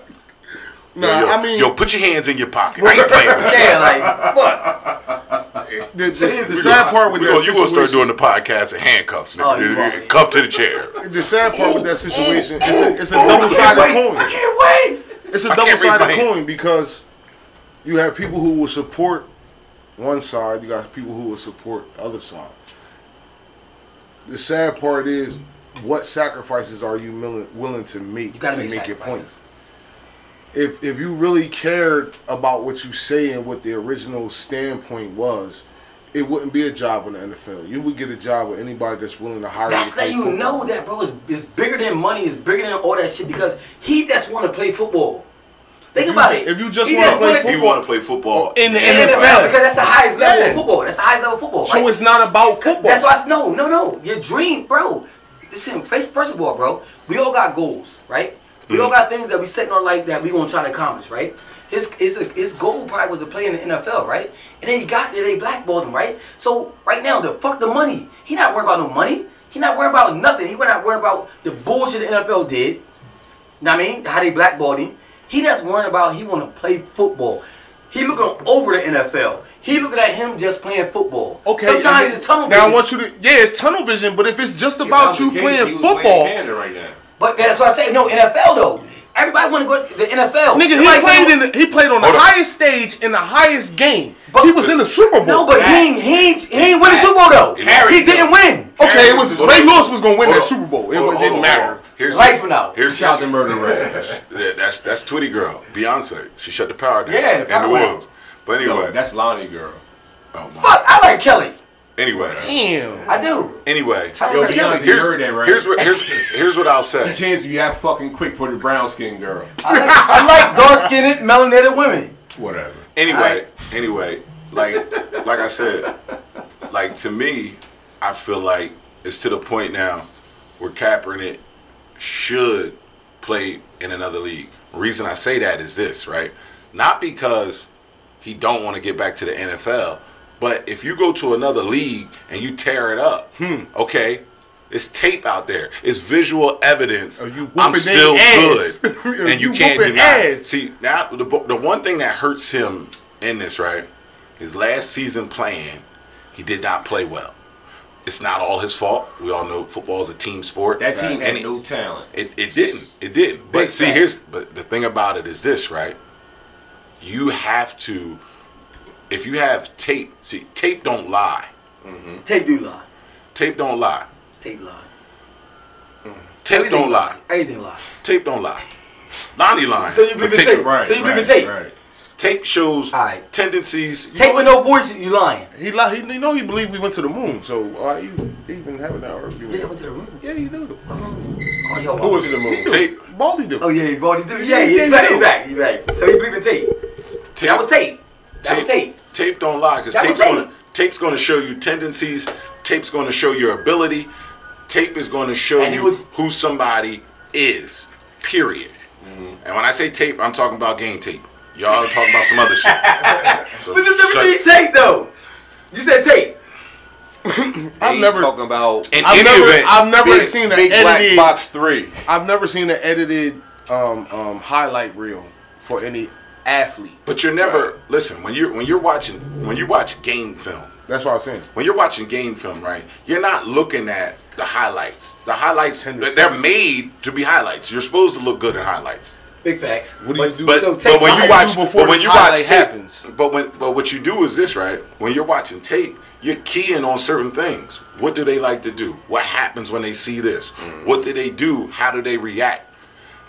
Nah, yo, yo, I mean, yo, put your hands in your pocket. I ain't playing with you. Yeah, like fuck. the, the, the sad gonna- part with we that gonna- you gonna start situation- doing the podcast in handcuffs, Oh, you nigga. right. Cuffed to the chair. The sad part with that situation, it's a, it's a I can't double-sided wait. coin. I can't wait. It's a I can't raise my double-sided coin because you have people who will support one side, you got people who will support the other side. The sad part is, what sacrifices are you willing, willing to make You gotta make make your point? If if you really cared about what you say and what the original standpoint was, it wouldn't be a job in the NFL. You would get a job with anybody that's willing to hire That's to that you football. know that, bro. It's, it's bigger than money. It's bigger than all that shit because he just want to play football. Think If about ju- it. if you just wanna play football- You want to play football In the NFL. because that's the highest level Yeah. of football. That's the highest level of football. So it's not about football. That's why I s- no, no, no. Your dream, bro. Listen, first, first of all, bro, we all got goals, right? We all mm. got things that we set in our life that we gonna try to accomplish, right? His his his goal probably was to play in the NFL, right? And then he got there, they blackballed him, right? So right now, the fuck the money. He not worried about no money. He not worried about nothing. He went not worried about the bullshit the NFL did. Know what I mean? How they blackballed him. He just worried about he want to play football. He looking over the NFL. He looking at him just playing football. Okay. Sometimes then- it's tunnel Now I want you to. Yeah, it's tunnel vision. But if it's just about that you was case, playing he was football, Panda right now. But that's why I say no NFL though. Everybody want to go to the NFL. nigga, he played in. The, he played on the Hold on. highest stage in the highest game. But- he was in the Super Bowl. No, but he ain't, he ain't, he ain't win the Super Bowl though. Harry, he didn't win. okay, it was Ray. Lewis was gonna win that. Super Bowl. It, was- on, didn't matter. Hold on. Here's Lights went out. Here's Shout out to here's- Murder Ray. Yeah, that's that's Twitty girl, Beyonce. She shut the power down. Yeah, the power in New went Orleans. But No, anyway, that's Lonnie girl. oh my. Fuck, I like Kelly. Anyway, Damn. I do. anyway. Yo. Beyonce, you heard that, right? Here's what here's here's what I'll say. The say. chance to be that fucking quick for the brown skinned girl. I like, I like dark skinned melanated women. Whatever. Anyway, anyway, like like I said, like to me, I feel like it's to the point now where Kaepernick should play in another league. Reason I say that is this, right? Not because he don't want to get back to the NFL, but if you go to another league and you tear it up, Hmm. okay, it's tape out there. It's visual evidence. I'm still good, and you, You can't deny. it. ass. See now, the the one thing that hurts him in this, right? His last season playing, he did not play well. It's not all his fault. We all know football is a team sport. That team and had it, no talent. it, it didn't. It didn't. But Big see, facts. here's but the thing about it is this, right? You have to, if you have tape. See, tape don't lie. Mm-hmm. Tape do lie. Tape don't lie. Tape lie. Tape Everything don't lie. Everything lie. Tape don't lie. Lonnie lying. So you believe in tape? Right. So you believe in tape? Right. Tape shows Alright. tendencies. You Tape with no voice, you lying. He li- he, you know he believed we went to the moon. So why you even having that Yeah, argument? went to the room. Yeah, he do. Oh, yo, Who was it the moon? Tape. Baldy do. Oh yeah, he already did. Yeah, Yeah, yeah, he's back. he He's back. He's back. So he believe in tape. Tape. That was tape. That was tape. Tape don't lie because That was tape's going tape. to tape's going to show you tendencies. Tape's going to show your ability. Tape is going to show And you was- who somebody is. Period. Mm-hmm. And when I say tape, I'm talking about game tape. Y'all talking about some other shit. So But this shut- never seen tape though. You said tape. I've never, talking about in I've never, event, I've never Big, seen an Big Black edited. Box Three. I've never seen an edited um, um, highlight reel for any athlete. but you're never listen when you're when you're watching when you watch game film. That's what I'm saying. When you're watching game film, right? You're not looking at the highlights. The highlights Tender they're made to be highlights. You're supposed to look good in highlights. Big facts. What do you But- do? But, So but when you watch before but when you watch tape, happens. but when but what you do is this, right? When you're watching tape, you're keying on certain things. What do they like to do? What happens when they see this? Mm. What do they do? How do they react?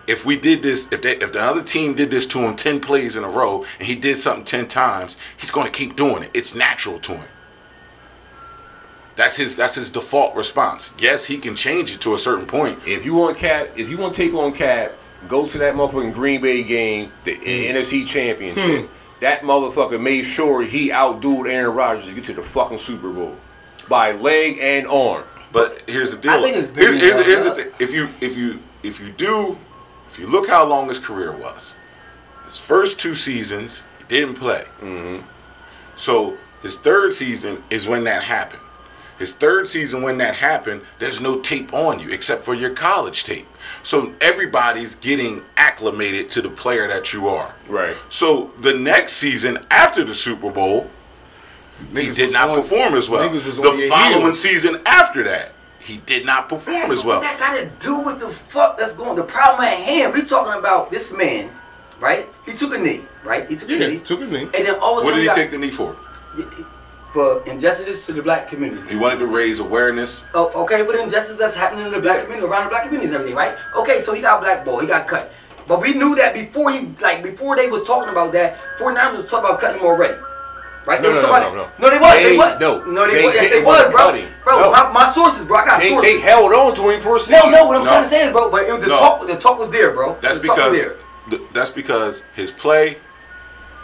If we did this, if they, if the other team did this to him ten plays in a row, and he did something ten times, he's going to keep doing it. It's natural to him. That's his that's his default response. Yes, he can change it to a certain point. If you want Kap, if you want tape on Kap, go to that motherfucking Green Bay game, the Hmm. NFC Championship. That motherfucker made sure he outdued Aaron Rodgers to get to the fucking Super Bowl by leg and arm. But here's the deal. I think it's here's, here's, here's the that. thing. If you if you if you do if you look how long his career was, his first two seasons he didn't play. Mm-hmm. So his third season is when that happened. His third season when that happened, there's no tape on you except for your college tape. So everybody's getting acclimated to the player that you are. Right. So the next season after the Super Bowl, he did not on- perform as well. niggas was on The following heels. season after that, he did not perform as well. What that got to do with the fuck that's going? The problem at hand. We talking about this man, right? He took a knee, right? He took a knee, took a knee. and then all of a sudden, What did he got- take the knee for? For injustice to the black community. He wanted to raise awareness. Oh, okay, but injustice that's happening in the black community, around the black communities and everything, right? Okay, so he got blackballed, he got cut. But we knew that before he, like, before they was talking about that, 49ers was talking about cutting him already. Right? No, no, no, about- no, no. they was, They- they was. no, no, they, they was, yes, they was, bro. cutting. Bro, No. my, my sources, bro, I got They, sources. they held on to him for a no, season. no, what I'm No. trying to say is, bro, but it, the No. talk, the talk was there, bro. That's the talk was because there. th- that's because his play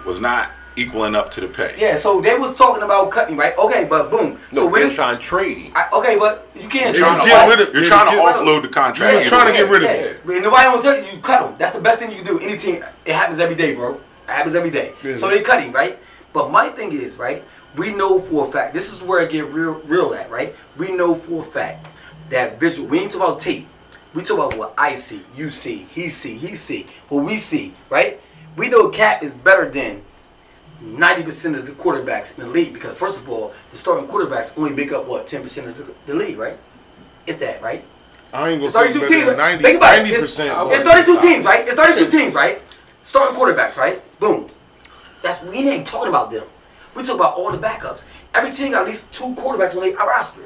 was not equaling up to the pay. Yeah, so they was talking about cutting, right? Okay, but boom. No, so they're trying to trade him. I, okay, but you can't They You're trying to, off- rid of- you're trying to getting- offload the contract. You're trying to get rid of yeah. it. But nobody don't tell you, you cut him. That's the best thing you can do. Any team, it happens every day, bro. It happens every day. Yeah. So they cut him, right? But my thing is, right? We know for a fact. This is where it get real, real at, right? We know for a fact that visual. We ain't talking about tape. We talk about what I see, you see, he see, he see, what we see, right? We know Kap is better than 90% of the quarterbacks in the league because first of all, the starting quarterbacks only make up what 10% of the, the league, right? If that, right? I ain't gonna say 32 better teams. than 90, Think about it. 90 It's, percent. it's 32 teams, right? It's 32 teams, right? Starting quarterbacks, right? Boom. That's we ain't talking about them. We talk about all the backups. Every team got at least two quarterbacks on their roster.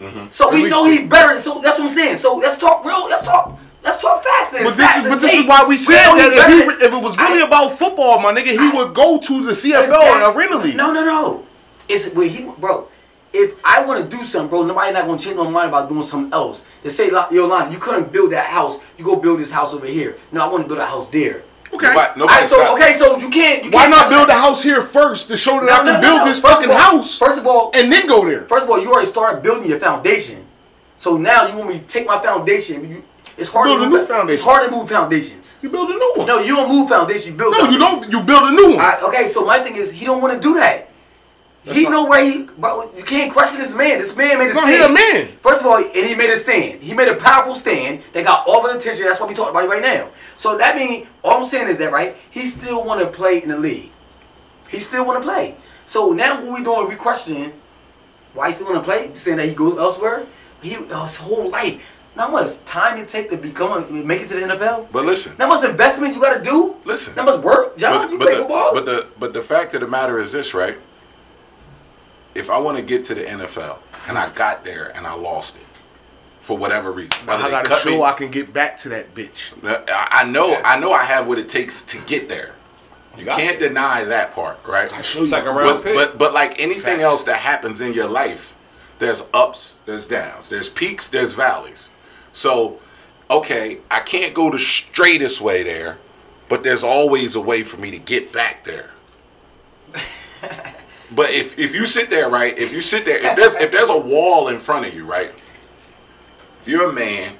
Mm-hmm. So At we know he's better. So that's what I'm saying. So let's talk real. Let's talk. Let's talk fast. Then. But this Facts is but this tape. is why we said know that if, he, if it was really I- about football, my nigga, he would go to the CFL Exactly. Arena League. No, no, no. It's where he, bro. If I want to do something, bro, nobody not gonna change my mind about doing something else. They say, yo, Lon, you couldn't build that house. You go build this house over here. No, I want to build a house there. Okay. Nobody, nobody Alright, so stopped. okay, so you can't. You Why can't not build a house here first to show that No, I can no, no, build no. this First fucking all- house First of all, and then go there? First of all, you already started building your foundation. So now you want me to take my foundation. You, it's hard Build to a move new foundation. It's hard to move foundations. You build a new one. No, you don't move foundation. You build. No, you foundations. don't. You build a new one. Alright, okay, so my thing is he don't want to do that. That's he not- know where he. But you can't question this man. This man made a No, stand. he a man. First of all, and he made a stand. He made a powerful stand that got all the attention. That's what we talking about it right now. So that means all I'm saying is that right. He still want to play in the league. He still want to play. So now what we doing? We questioning why he still want to play. Saying that he goes elsewhere. He his whole life. How much time it take to become a, make it to the NFL? But listen, How much investment you got to do? listen. How much work, John? But, you but play the, football? but the but the fact of the matter is this, right? If I want to get to the NFL and I got there and I lost it for whatever reason, whether I gotta cut show me, I can get back to that bitch. Uh, I I know I know I have what it takes to get there. You got can't deny that part, right? I show you. Second round But, pick. but but like anything Facts. else that happens in your life, there's ups, there's downs, there's peaks, there's valleys. So, okay, I can't go the straightest way there, but there's always a way for me to get back there. but if if you sit there, right, if you sit there, if there's if there's a wall in front of you, right, if you're a man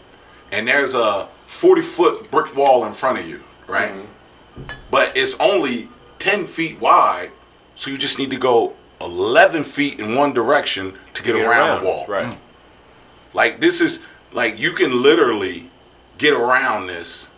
and there's a 40 foot brick wall in front of you, right, mm-hmm. but it's only 10 feet wide, so you just need to go 11 feet in one direction to get, Get around, the wall. Right. Mm. Like this is like you can literally get around this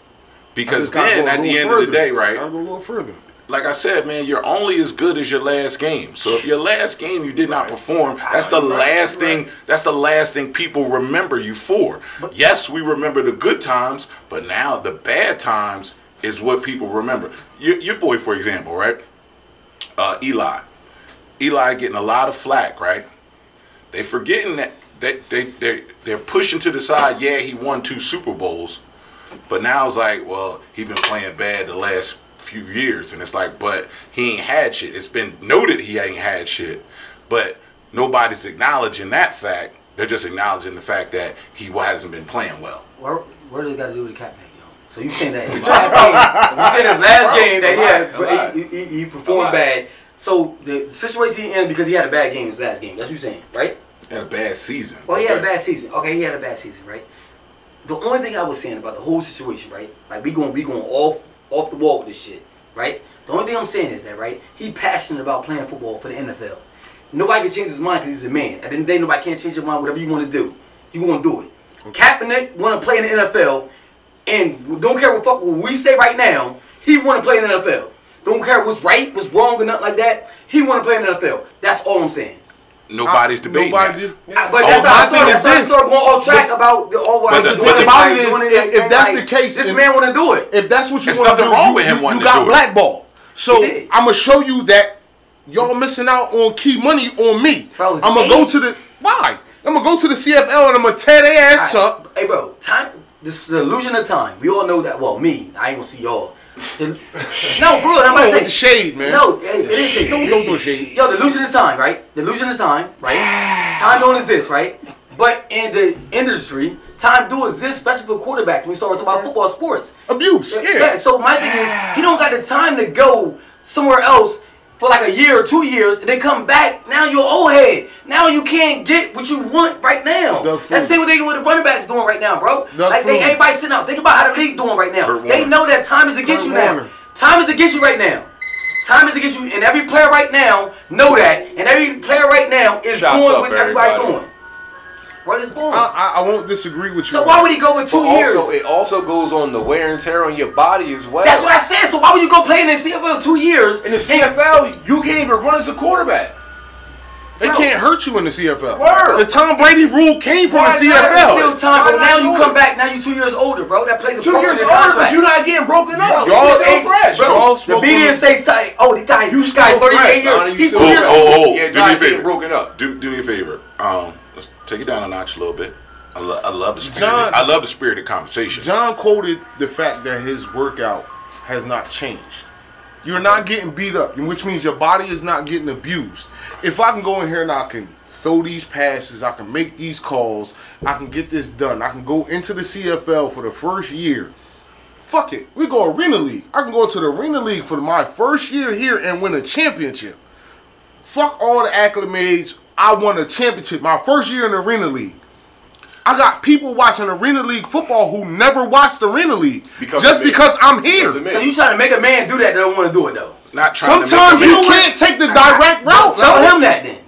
because just then at the little end of the day, right? gotta go a little further. like I said, man, you're only as good as your last game. So if your last game you did not perform, that's the last thing. That's the last thing people remember you for. Yes, we remember the good times, but now the bad times is what people remember. Your, your boy, for example, right? Uh, Eli. Eli getting a lot of flack, right? They forgetting that they they they they're pushing to the side. Yeah, he won two Super Bowls, but now it's like, well, he been playing bad the last few years, and it's like, but he ain't had shit. It's been noted he ain't had shit, but nobody's acknowledging that fact. They're just acknowledging the fact that he hasn't been playing well. Where, what does it got to do with the Kaepernick, yo? So you saying that his last game, you saying his last game that he had, he, he, he performed bad. So the situation he in because he had a bad game his last game. That's what you're saying, right? Had a bad season. Well, he had a bad season. Okay, he had a bad season, right? The only thing I was saying about the whole situation, right? Like we going we going off off the wall with this shit, right? The only thing I'm saying is that, right? He passionate about playing football for the NFL. Nobody can change his mind because he's a man. At the end of the day, nobody can change your mind. Whatever you want to do, you gonna do it. Kaepernick want to play in the NFL, and don't care what fuck what we say right now. He want to play in the NFL. Don't care what's right, what's wrong, or nothing like that. He want to play in the NFL. That's all I'm saying. Nobody's debating Nobody that. just. I- But Oh, that's my how I thing started. is That's how I this. started going off track about the all But white. the people thing like about it is, doing if- if that's like, the case, this and- man want to do it. If that's what you There's want to do, wrong you, with him you, you got blackball. So I'm gonna show you that y'all missing out on key money on me. Bro, I'm gonna go to the why? I'm gonna go to the CFL and I'm gonna tear their ass All right, up. Hey, bro, time. This is the illusion of time. We all know that. Well, me, I ain't gonna see y'all. The- no, bro, I'm about to the say. shade, man. No, hey, it is shade. Don't- don't do shade. Yo, the illusion of time, right? The illusion of time, right? Time don't exist, right? But in the industry, time do exist, especially for quarterbacks. When we start talking about football sports. Abuse, yeah. Yeah, so my thing is, he don't got the time to go somewhere else for like a year or two years and then come back. Now you're old head. Now you can't get what you want right now. Doug That's the Flutie. same what they what the running backs doing right now, bro. Doug like they Flutie. everybody sitting out. Think about how the league doing right now. Kurt they Warner. know that time is against Kurt you now. Time is against you right now. Time is against you, and every player right now know that, and every player right now is Shots doing what everybody everybody. doing. What is going? I, I, I won't disagree with you. so why would he go with two But years? also, it also goes on the wear and tear on your body as well. That's what I said. So why would you go play in the CFL two years? In the CFL, you can't even run as a quarterback. They Bro. can't hurt you in the CFL. Word. The Tom Brady rule came from Why the not? There's CFL. still time, but Why now you do come it? back. Now you two years older, bro. That plays a Two years older, your but you're not getting broken up. Bro, You're y'all- still Hey, fresh. bro, Y'all the smoke media on- didn't say, st- "Oh, the guy, You this guy, still 38 fresh, years, Donnie. You he's still two Oh, years old." oh, oh, Yeah, do me a guys getting favor. broken up. Do, do me a favor. Um, let's take it down a notch a little bit. I, lo- I love the spirit. John- I love the spirited conversation. John quoted the fact that his workout has not changed. You're not getting beat up, which means your body is not getting abused. If I can go in here and I can throw these passes, I can make these calls, I can get this done. I can go into the CFL for the first year. Fuck it. We go Arena League. I can go to the Arena League for my first year here and win a championship. Fuck all the acclimates. I won a championship my first year in the Arena League. I got people watching Arena League football who never watched Arena League Because just because I'm here. Because. So you trying to make a man do that that don't want to do it though? Not trying Sometimes to you make a can't take the direct route. Tell him that then.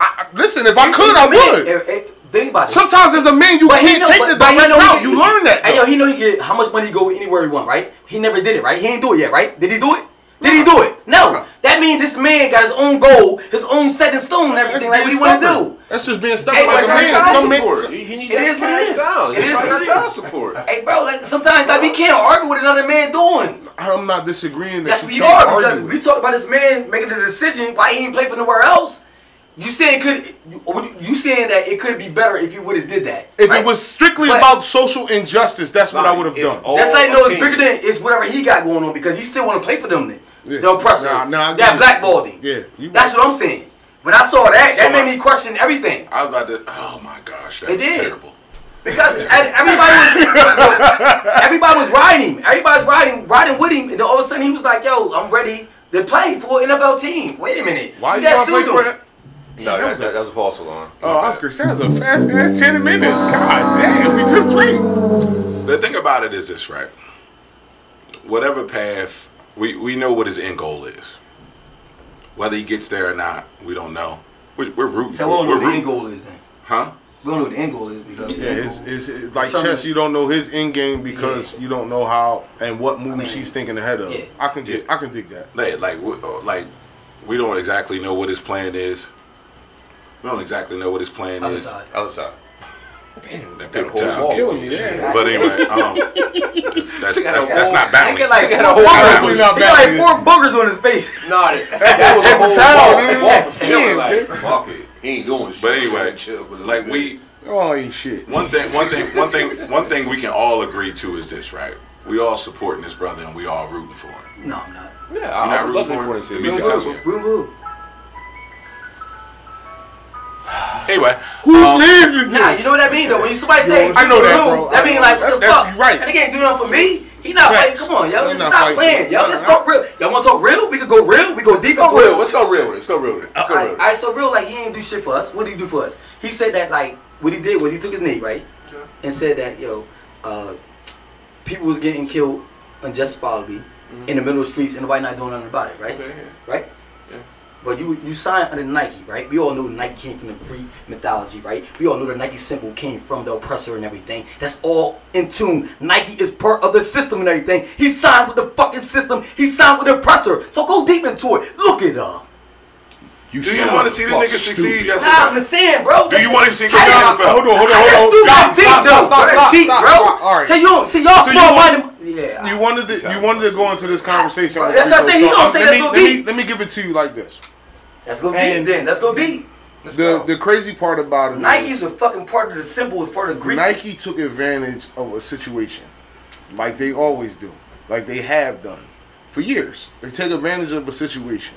I- listen, if I He's could, a I man. would. Eh, eh, Think about it. Sometimes as a man, you But can't know- take but- the but he direct route. can- You learn that. Hey yo, though. he know he get how much money he go anywhere he want, right? He never did it, right? He ain't do it yet, right? Did he do it? Did he do it? No. That means this man got his own goal, his own set in stone, and That's everything like what he want to do. That's just being Hey, stubborn but like a that's man. child Some men- support. He, he need It that is what it cash is. down. It It's is like what that child support. Hey, bro, like sometimes like we can't argue with another man doing. I'm not disagreeing that That's you what you can't are because argue we with. talked about this man making the decision why he ain't play for nowhere else. You saying could you, you saying that it could be better if you would have did that? If right? it was strictly But- about social injustice, that's what I would have done. all That's like no, it's bigger than it's whatever he got going on because he still want to play for them. Then Yeah. the oppressor, Nah, nah, that blackballed him. Yeah, you that's what I'm saying. When I saw that, So that made I- me question everything I was about to. Oh my gosh, that It was did. terrible. because and everybody was everybody was riding him. Everybody's riding riding with him, and then all of a sudden he was like, "Yo, I'm ready to play for an NFL team." Wait a minute, Why you got want to play sued for that? No, that, that, that was a false alarm. Oh, Oscar, that was a fast ass 10 minutes. God damn, we just drank. The thing about it is this, right? Whatever path, we, we know what his end goal is. Whether he gets there or not, we don't know. We're, we're rooting So for what we're the end rooting, goal is then? huh? We don't know what the end goal is because Yeah, it's, it's, it's like Some- chess. You don't know his end game because you don't know how and what moves mean, he's thinking ahead of. yeah. I can get, Yeah. I can dig that. Like, like, we- uh, like, we don't exactly know what his plan is. We don't exactly know what his plan other is. side. Other side. Damn, that Got a paper whole towel killing Killing me. me, yeah. But anyway, um, that's, that's, Took that's, that's wall. not He bounty. got like got four a whole boogers. Not He got like four boogers on his face. Nah, that, that was a whole towel, wall. man. Wall was chilling like, dude. fuck it. He ain't doing shit. But anyway, Chill for like we, Oh, ain't shit. one thing, one thing, one thing, one thing we can all agree to is this, right? We all supporting this brother and we all rooting for him. No, I'm not. Yeah, I'm not I would love rooting for to him see to be successful. Woo woo. Anyway, Whose um, man's is this? Nah, you know what that mean though? When you somebody say, I know that, "Who?" bro. That mean like, what the That- that's- fuck? you right. That nigga ain't do nothing for me. He not Facts. playing. Come on, yo. He's Just stop fighting. playing, yo. Let's Nah, talk real. Y'all want to talk real? We could go real. We go deep. Let's go real. Let's go real with it. Let's go real with it. Let's go real Alright, with it. alright, so real like he ain't do shit for us. What did he do for us? He said that like what he did was he took his knee right and said that yo, uh, people was getting killed unjustifiably in the middle of the streets and nobody not doing nothing about it, right? Okay, yeah. Right. Yeah. But you you signed under Nike, right? We all know Nike came from the Greek mythology, right? We all know the Nike symbol came from the oppressor and everything. That's all in tune. Nike is part of the system and everything. He signed with the fucking system. He signed with the oppressor. So go deep into it. Look it up. You do you want to see the nigga succeed? stupid. Yes Nah, I'm no? saying, bro. Do you want him to see him go the y'all- Hold on, hold on, hold on. too Stop, deep, stop, stop, stop, stop, deep, stop, bro. stop. All right. So you, don't see y'all So you small minded. Yeah. You wanted to, you wanted to go into this conversation. That's what I Rico, said. He gonna um, say let that's me, gonna be. let me give it to you like this. Let's go deep And- then. Let's go deep. Let's The go. the crazy part about it is Nike's a fucking part of the symbol. It's part of the Greek. Nike took advantage of a situation, like they always do, like they have done for years. They take advantage of a situation.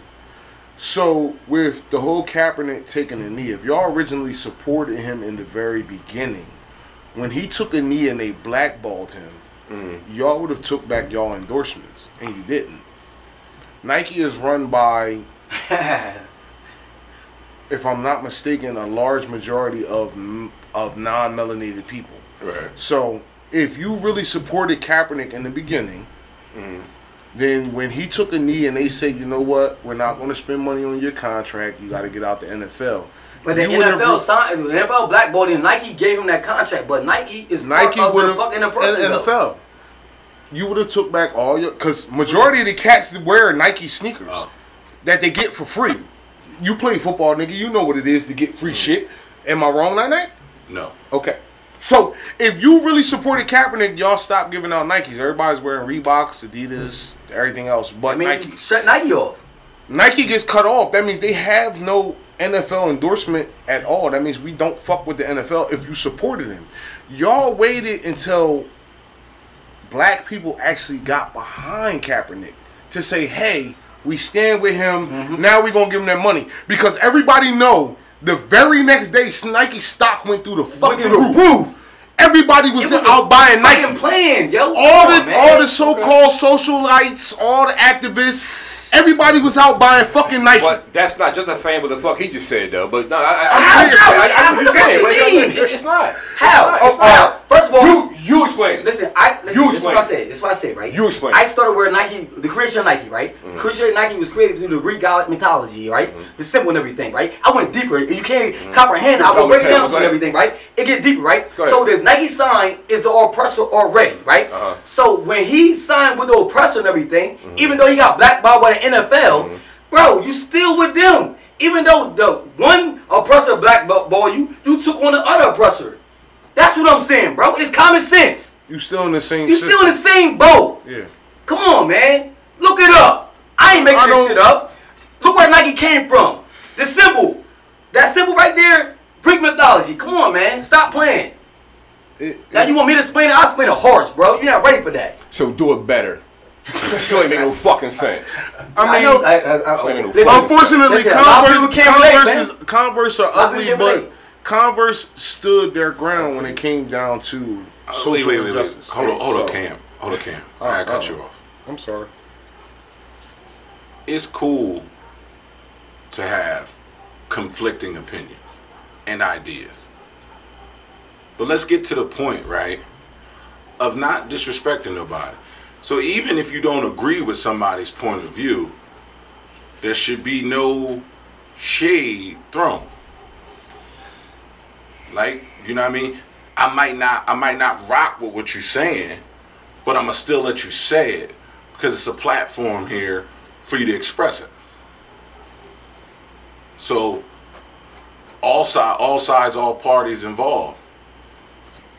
So with the whole Kaepernick taking a knee, if y'all originally supported him in the very beginning, when he took a knee and they blackballed him, Mm-hmm. y'all would have took back y'all endorsements, and you didn't. Nike is run by if I'm not mistaken, a large majority of of non-melanated people. Right. So if you really supported Kaepernick in the beginning, mm-hmm. then when he took a knee and they say, you know what, we're not going to spend money on your contract, you got to get out the NFL. But the You NFL signed, the NFL blackballed him. Nike gave him that contract, but Nike is Nike part would of have the fucking oppressor. though. NFL. You would have took back all your because majority of the cats that wear Nike sneakers Oh. that they get for free. You play football, nigga. You know what it is to get free shit. Am I wrong, night night? No. Okay. So if you really supported Kaepernick, y'all stop giving out Nikes. Everybody's wearing Reeboks, Adidas, everything else, but I mean, Nike. shut Nike off. Nike gets cut off. That means they have no NFL endorsement at all. That means we don't fuck with the NFL if you supported him. Y'all waited until black people actually got behind Kaepernick to say, "Hey, we stand with him. Mm-hmm. Now we gonna give him that money." Because everybody know the very next day, Nike stock went through the fucking the roof. roof. Everybody was, was out a buying Fucking Nike. plan, yo. All Come the on, all the so-called socialites, all the activists, everybody was out buying fucking Nike. But that's not just a fan what the fuck he just said though. But no, I, I, I'm I, I, saying- I, I, I, what you What saying? the But fuck you it's, mean? it's not. How? It's not. How? First of all, You you explain it. Listen, I listen, You this is what I explain said. This is what I said, right? You explain I started wearing Nike, the creation of Nike, right? Mm-hmm. Creation of Nike was created through the Greek god mythology, right? The symbol and everything, right? I went deeper. You can't comprehend. I will break it down and everything, right? It get deeper, right? So the Nike sign is the oppressor already, right? Uh-huh. So when he signed with the oppressor and everything, Mm-hmm. even though he got blackballed by the NFL, bro, you still with them. Even though the one oppressor blackball you, you took on the other oppressor. That's what I'm saying, bro. It's common sense. You still in the same. You system. still in the same boat. Yeah. Come on, man. Look it up. I ain't making I this shit up. Look where Nike came from. The symbol. That symbol right there, Greek mythology. Come on, man. Stop playing. It- Now you want me to explain it? I'll explain it harsh, bro. You're not ready for that. So do it better. Still ain't make no fucking sense. I mean, know. I, I, I, Ain't no listen, unfortunately, Listen, a Converse, people can't relate, Converse, is, Converse are ugly, but can't relate. Converse stood their ground when it came down to Uh, wait, wait, wait, wait. Hold on, hold on, Cam. Hold on, Cam. Uh, I cut uh. you off. I'm sorry. It's cool to have conflicting opinions and ideas. But let's get to the point, right? Of not disrespecting nobody. So even if you don't agree with somebody's point of view, there should be no shade thrown. Like, you know what I mean? I might not I might not rock with what you're saying, but I'm gonna still let you say it because it's a platform here for you to express it. So all side all sides, all parties involved.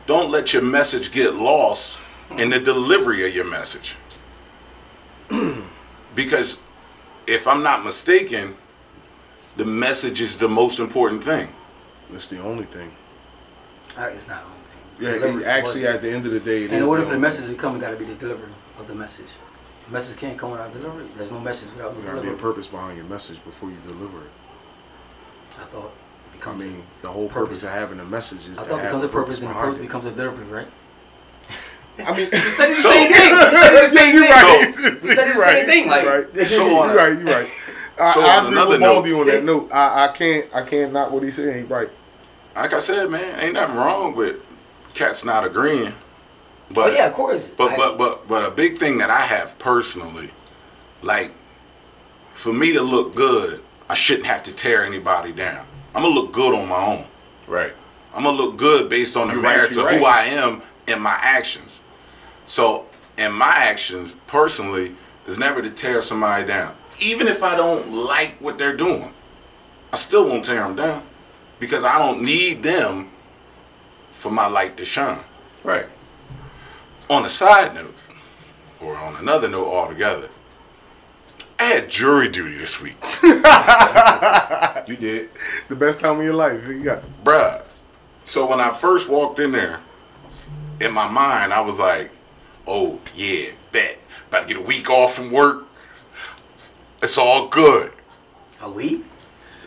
Don't let your message get lost in the delivery of your message. because if I'm not mistaken, the message is the most important thing. That's the only thing. Uh, It's not the only thing. Yeah, Delivery- it- actually, at the end of the day, it in is order the for the message to come, it got to be the delivery of the message. The message can't come without delivery. There's no message without the There gotta be a purpose behind your message before you deliver it. I thought it I mean, the whole purpose. purpose of having a message is I to thought it have becomes a a purpose, then the purpose it. becomes a delivery, right? I mean, You study the So- same thing. You study the same you're thing. right. You study the You're same right. thing. Like, You're right. So you're on a- right. You're right. I, So I on agree another with note- Baldy on that note. I, I can't. I can't knock what he's saying. He's right. Like I said, man, ain't nothing wrong with cats not agreeing. But oh yeah, of course. But I- but but but a big thing that I have personally, like, for me to look good, I shouldn't have to tear anybody down. I'm gonna look good on my own. Right. I'm gonna look good based on the You right, merits you of who. I am and my actions. So, and my actions personally is never to tear somebody down, even if I don't like what they're doing. I still won't tear them down because I don't need them for my light to shine. Right. On a side note, or on another note altogether, I had jury duty this week. You did. The best time of your life. You got. Bruh. So when I first walked in there, in my mind, I was like, oh, yeah, bet. About to get a week off from work. It's all good. a week.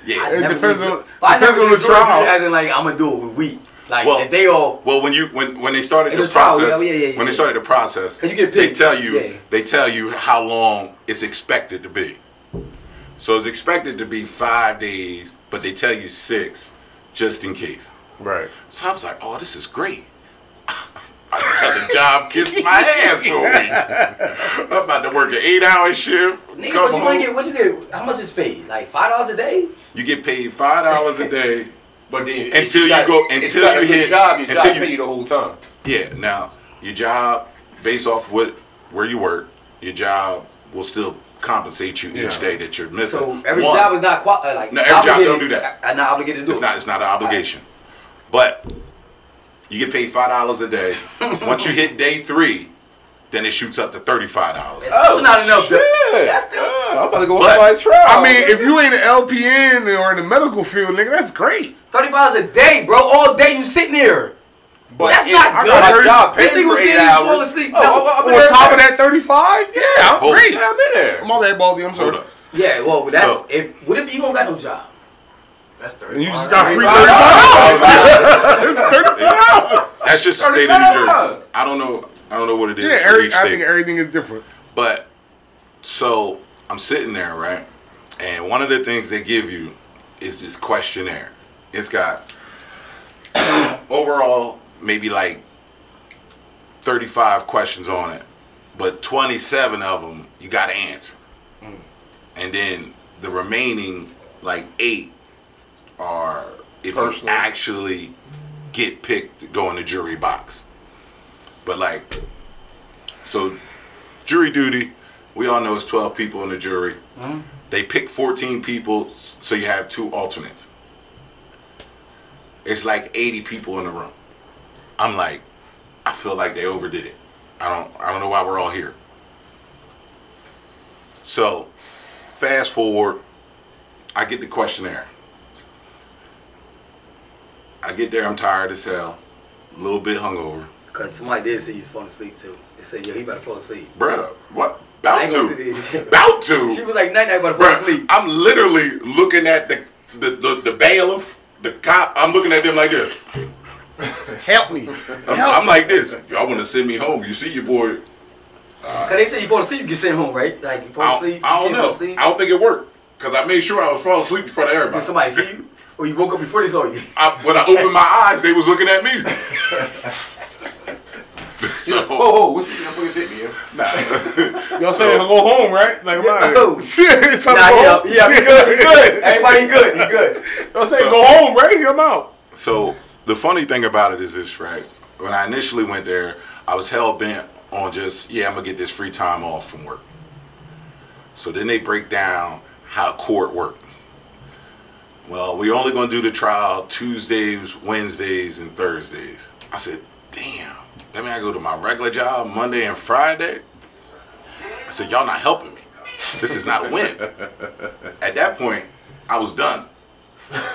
Yeah. It depends on- I depends on the trial. As in, like, I'm gonna do it with week. Like, Well- if they all. Well, when you when when they started the was trial, process, yeah, yeah, yeah, when they started the process, you get they tell you they tell you how long it's expected to be. So it's expected to be five days, but they tell you six, just in case. Right. So I was like, oh, this is great. I tell the job kiss my ass for a week. I'm about to work an eight hour shift. Nigga, what you get? What you get? How much is paid? Like five dollars a day? You get paid five dollars a day. But then Until you got- go- until you hit- job, your until job you- pay you the whole time. Yeah, now your job, based off what where you work, your job will still compensate you each day that you're missing. So every One, job is not qual- uh, like No, every job don't do that. I'm not obligated to do It's it. not. It's not an obligation, but you get paid five dollars a day. Once you hit day three, then it shoots up to thirty five dollars. It's still not enough. Shit. That's still. Yeah, I'm about to go on But- somebody's trial. I mean, if you ain't an LPN or in the medical field, nigga, that's great. Thirty dollars a day, bro. All day you sitting there. But That's not I good. got Thirty- a job This paying for was eight hours. asleep. Oh, No. oh, I'm On there. top of that 35, yeah, I'm Hold great. Yeah, I'm in there. My bad, Baldy. I'm sorry. Hold up. Yeah, well, that's So- if. What if you don't got no job? That's And you just got free $35. 35 That's just the state of New Jersey. I don't know. I don't know what it is Yeah, for every, each I think everything is different. But so I'm sitting there, right? And one of the things they give you is this questionnaire. It's got overall maybe like 35 questions on it, but 27 of them you got to answer. Mm. And then the remaining like eight are if you actually get picked to go in the jury box. But like, so jury duty, we all know it's 12 people in the jury. Mm-hmm. They pick 14 people, so you have two alternates. It's like 80 people in the room. I'm like, I feel like they overdid it. I don't, I don't know why we're all here. So, fast forward, I get the questionnaire. I get there, I'm tired as hell, a little bit hungover. Cause somebody did say you was falling asleep too. They said, yo, he about to fall asleep. Bruh, what? I About to. About to. She was like, night night, about to fall asleep. I'm literally looking at the, the, the, the bailiff, the cop. I'm looking at them like this. Help me. I'm, I'm like this. Y'all want to send me home? You see your boy? Uh, Cause they say you fall asleep, you get sent home, right? Like you fall I, asleep, I don't can't know. I don't think it worked because I made sure I was falling asleep in front of everybody. Did somebody see you? Or you woke up before they saw you? I, when I opened my eyes, they was looking at me. so, Whoa, whoa, what you think I'm hit me? nah. Y'all saying go home, right? Like, Yeah, no. Shit, it's time Nah, to he go up. home. He. He good. He good. Everybody good. He good. Y'all saying So- go home, right? I'm out. So the funny thing about it is this, right? When I initially went there, I was hell bent on just, yeah, I'm gonna get this free time off from work. So then they break down how court worked. Well, we're only gonna do the trial Tuesdays, Wednesdays, and Thursdays. I said, damn, that mean I go to my regular job Monday and Friday? I said, y'all not helping me. This is not a win. At that point, I was done.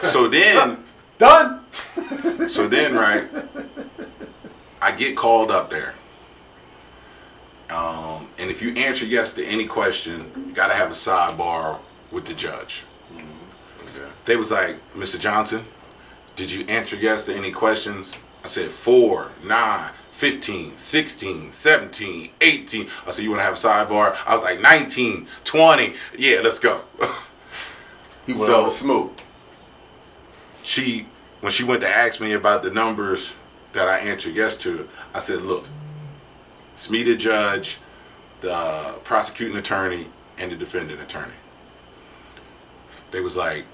So then Done. so then, right, I get called up there. Um, and if you answer yes to any question, you gotta have a sidebar with the judge. They was like, Mr. Johnson, did you answer yes to any questions? I said, 4, 9, 15, 16, 17, 18. I said, you wanna have a sidebar? I was like, 19, 20. Yeah, let's go. He went So- smooth. she when she went to ask me about the numbers that I answered yes to, I said, look, it's me the judge, the prosecuting attorney, and the defendant attorney. They was like,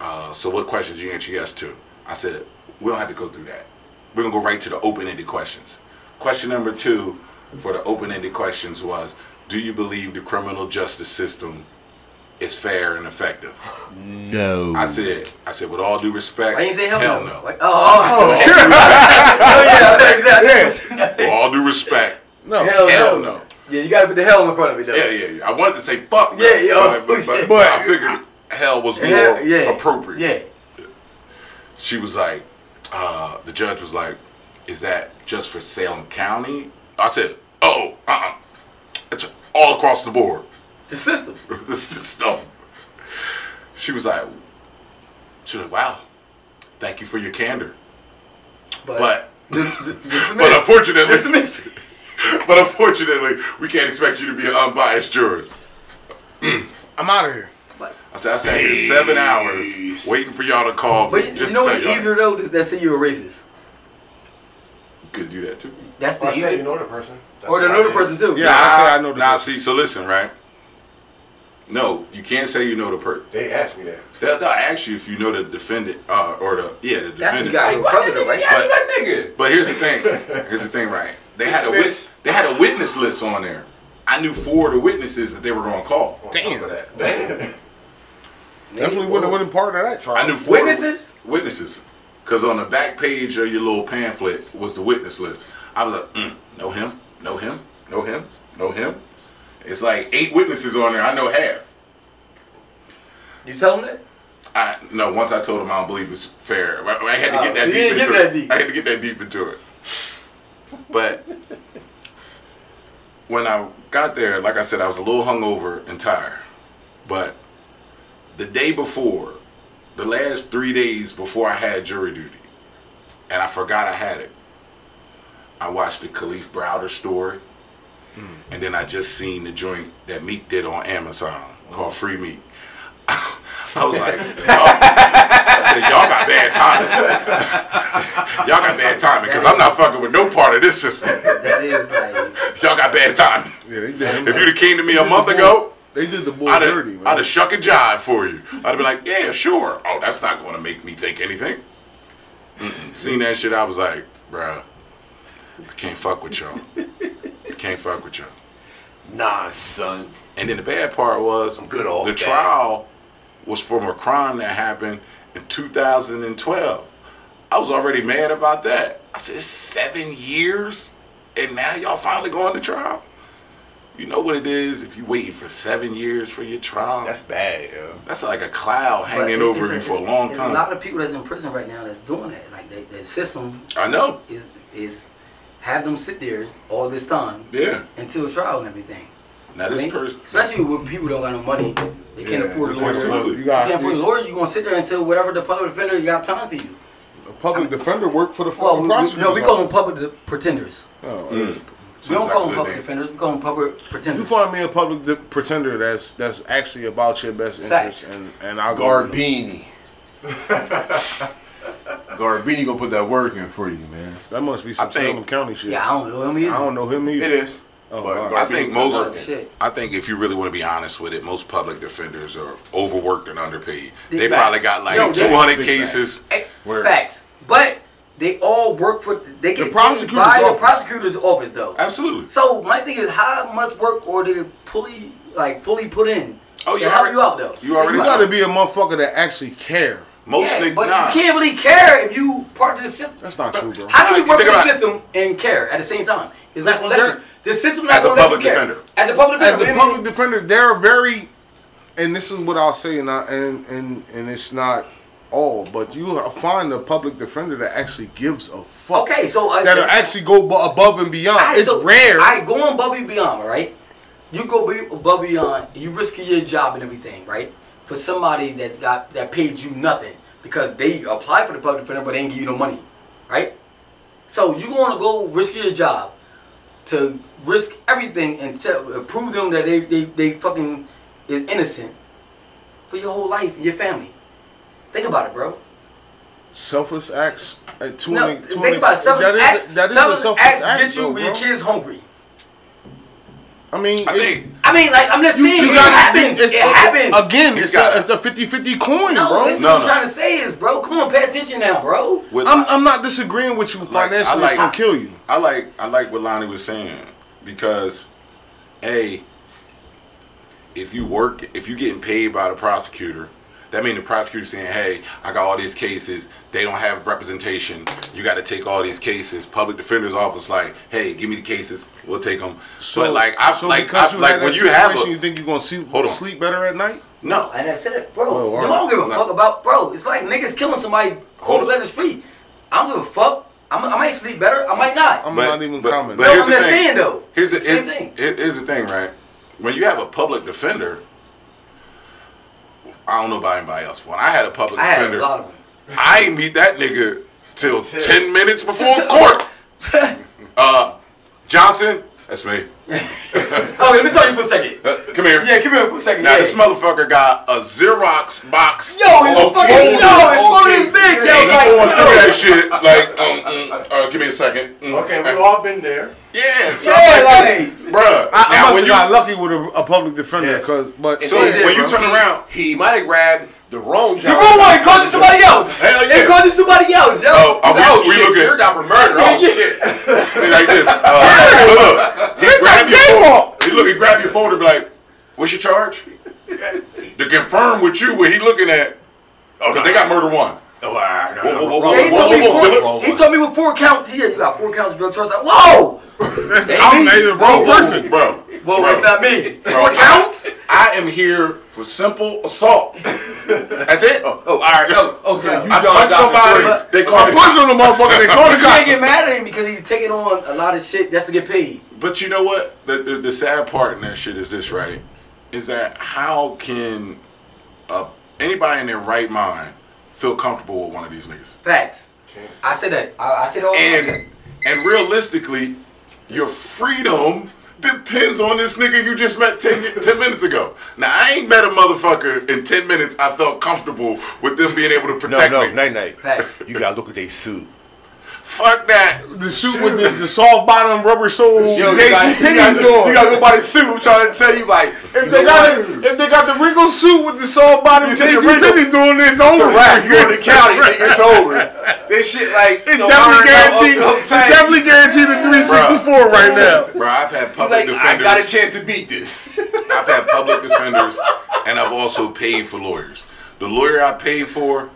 uh, so what questions you answer yes to? I said, we don't have to go through that. We're gonna go right to the open-ended questions. Question number two for the open-ended questions was, do you believe the criminal justice system is fair and effective? No. I said, I said, with all due respect, Why didn't say hell, hell no? no. Like, oh, oh, oh, yeah, exactly. With all due respect, No. Hell, hell no. no. Yeah, you gotta put the hell in front of it though. Yeah, yeah, yeah. I wanted to say fuck. no, Yeah, yeah, But, but, but, but- I figured hell was more Yeah, yeah. appropriate. Yeah. She was like, uh, the judge was like, is that just for Salem County? I said, oh, uh-uh. It's all across the board. The system. the system. She was like, she was like, wow, thank you for your candor. But, But, the, the, but unfortunately, but unfortunately, we can't expect you to be an unbiased jurist. I'm out of here. I said, I sat here seven hours waiting for y'all to call me But just you know to what's easier though? Is that say you're a racist. Could do that too. That's Or the I you know the person. That's Or the what I another did. person too. Yeah. I say I know the Nah, person. see, so listen, right? No, you can't say you know the person. They asked me that. They'll, they'll ask you if you know the defendant, uh, or the yeah, the That's defendant. you got your brother right? Yeah, that nigga. But here's the thing. Here's the thing, right? They had a wit- they had a witness list on there. I knew four of the witnesses that they were going to call. Damn. that. Damn. Definitely wouldn't have been part of that trial. I knew four Witnesses? Witnesses, because on the back page of your little pamphlet was the witness list. I was like, mm, know him, know him, know him, know him. It's like eight witnesses on there. I know half. You tell them that? I no. Once I told him I don't believe it's fair. I, I had to Oh, get that deep into get it. that deep. I had to get that deep into it. But when I got there, like I said, I was a little hungover and tired. But the day before, the last three days before I had jury duty, and I forgot I had it. I watched the Kalief Browder story, hmm. and then I just seen the joint that Meek did on Amazon called Free Meek. I was like, y'all, I said, y'all got bad timing. y'all got bad timing because I'm not fucking with no part of this system. That is like Y'all got bad timing. Yeah. If you'd have came to me a month ago, They did the boy I'd dirty, have, man. I'd have shuck a jive for you. I'd have been like, yeah, sure. Oh, that's not going to make me think anything. Seen that shit, I was like, bruh, I can't fuck with y'all. I can't fuck with y'all. Nah, son. And then the bad part was I'm good old the dad. trial was from a crime that happened in 2012. I was already mad about that. I said, it's seven years, and now y'all finally going to trial. You know what it is if you waiting for seven years for your trial. That's bad, yo. That's like a cloud hanging it- over you for a long time. a lot of people that's in prison right now that's doing that. Like the, the system I know. is is have them sit there all this time Yeah. until trial and everything. Now I mean, person. especially when people don't got no money, they can't afford a lawyer. absolutely. You You can't afford a lawyer. You gonna sit there until whatever the public defender got time for you. a public defender work for the Well, we, we, no, we call them public de- pretenders. Oh, Mm. We don't like call them public name. defenders. We call them public pretenders. You find me a public de- pretender that's that's actually about your best interest, and and I'll go with them. Garbini. Garbini gonna put that work in for you, man. That must be some I think- Salem County shit. yeah, I don't know him either. I don't know him either. It is. Oh, But wow. Garbini I think most- that work in. shit. I think if you really want to be honest with it, most public defenders are overworked and underpaid. Big They facts. probably got like Yo, yeah. 200 Big cases. Hey, Word. facts. But they all work for they get paid prosecutor's by the prosecutor's office though. Absolutely. So my thing is, how much work or they fully like fully put in? Oh, to you help already- you out though. you already You gotta be a motherfucker that actually care. Most Yeah, niggas, but nah. you can't really care if you part of the system. That's not true, bro. How do you work the system and care at the same time? It's not gonna let you. The system not As a let public care. defender. As a public defender. As a what do you public defender, they're very, and this is what I'll say, and I, and and and it's not all, but you find a public defender that actually gives a fuck. Okay, so uh, That'll actually go above and beyond. It's so, rare. I go on above and beyond, right? You go be- above and beyond. You risk your job and everything, right? For somebody that got that paid you nothing because they applied for the public defender but they didn't give you no money, right? So you want to go risk your job to risk everything and tell, uh, prove them that they, they they fucking is innocent for your whole life and your family. Think about it, bro. selfless acts. Uh, At two No, and, two think and- about it. Selfish that is acts. a, that is a selfish selfless acts act, get you though, when your bro. kids hungry. I mean, I it- think I mean, like I'm just you, saying, you it gotta happens. It's, it happens. Again, It's it's, gotta- a, it's a 50-50 coin, No, bro. listen, No, what I'm trying to say is, bro, come on, pay attention now, bro. with I'm, I'm not disagreeing with you financially. I like- it's gonna kill you. I like I like what Lonnie was saying because a if you work if you're getting paid by the prosecutor, that means the prosecutor saying, "Hey, I got all these cases. They don't have representation. You got to take all these cases." Public defender's office like, "Hey, give me the cases. We'll take them." but like I so like because I, you like when you have situation, a you think you're gonna see, Hold on. sleep better at night? no. And I said it, bro. Oh, you wow. don't give a No. fuck about, bro. It's like niggas killing somebody cold on. in the street. I don't give a fuck. I'm, I might sleep better. I might not. I'm But- not even but- commenting. but no, here's I'm the just thing. saying though. Here's the same here- thing. here- Here's the thing, right? When you have a public defender, I don't know about anybody else. When I had a public I had a defender, lot of them. I ain't meet that nigga till ten minutes before court. Uh, Johnson, that's me. Oh, let me tell you for a second. Uh, come here. Yeah, come here for a second. Now yeah. this motherfucker got a Xerox box. Yo, he's a of fucking folders. yo, his phone big. Yo, And like, going through yo. that shit like, um, mm, uh, give me a second. Mm, Okay, we've all been there. yeah, so Yeah, like, like- bruh. I, I now must when have you got lucky with a, a public defender Yes. because, but so when you turn around, He might have grabbed the wrong job. The wrong one called you somebody else. Hell They yeah. called you somebody else, yo. Oh, Oh, oh, we, we shit, looking you're down for murder. Oh shit. like this. Uh, look, look. He grab your phone. He look. He grab your phone and be like, "What's your charge?" to confirm with you what he looking at. Oh, because they got murder one. Oh, all right, no, Whoa, no, whoa, whoa, wrong Yeah, he one, told me wrong one, before. wrong He one. told me with four counts. Yeah, you got four counts of drug charges. Like, whoa. I'm the wrong person. bro. Well, bro, it's not me. bro, Four counts. I am here for simple assault. That's it. Oh, all right. Oh, oh, so you I John punch somebody. three. They I call punched me. on the motherfucker. They called the cops. You can't get mad at him because he's taking on a lot of shit just to get paid. But you know what? The, the the sad part in that shit is this, right? Is that how can uh, anybody in their right mind feel comfortable with one of these niggas? Facts. I said that. I, I said all And and realistically, your freedom depends on this nigga you just met 10, 10 minutes ago. Now I ain't met a motherfucker in ten minutes. I felt comfortable with them being able to No, protect no, me. night night. Facts. You gotta look at they suit. Fuck that. The suit with the, the soft bottom rubber sole Yo, you gotta, you, gotta, you gotta go buy the suit. I'm trying to tell you, like, If they got it, if they got the wrinkle suit with the soft bottom You say JC wrinkle. Penney's on, it's it's over. a oh wrap. You in the county, nigga, it's over. This shit, like, It's definitely guaranteed. up- It's definitely guaranteed at 364 right now. Bro, I've had public like, I got a chance to beat this. I've had public defenders, and I've also paid for lawyers. The lawyer I paid for,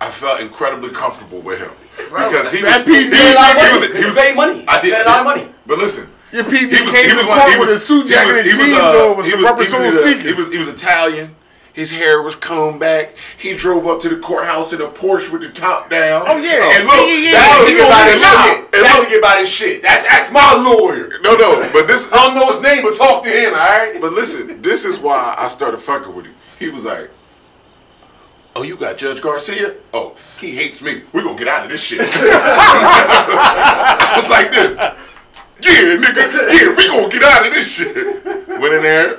I felt incredibly comfortable with him Bro, because he was. that PD he, Paid a lot of he money. was. He was. paid money. I did. Paid a lot of money. But listen, Your PD he was. came He to was. court one- He with was a suit jacket he was, and he was, jeans uh, on with some rubber he sole was, sneakers. He was. He was Italian. His hair was combed back. He drove up to the courthouse in a Porsche with the top down. Oh, yeah. And look, Yeah, yeah, that That he nigga about his get shit. shot. And That look, nigga about his shit. That's that's my lawyer. no, no, but this. I don't know his name, but talk to him, all right? But listen, this is why I started fucking with him. He was like, "Oh, you got Judge Garcia? Oh, he hates me. We're gonna get out of this shit." it's like this. Yeah, nigga. Yeah, we gonna get out of this shit. Went in there.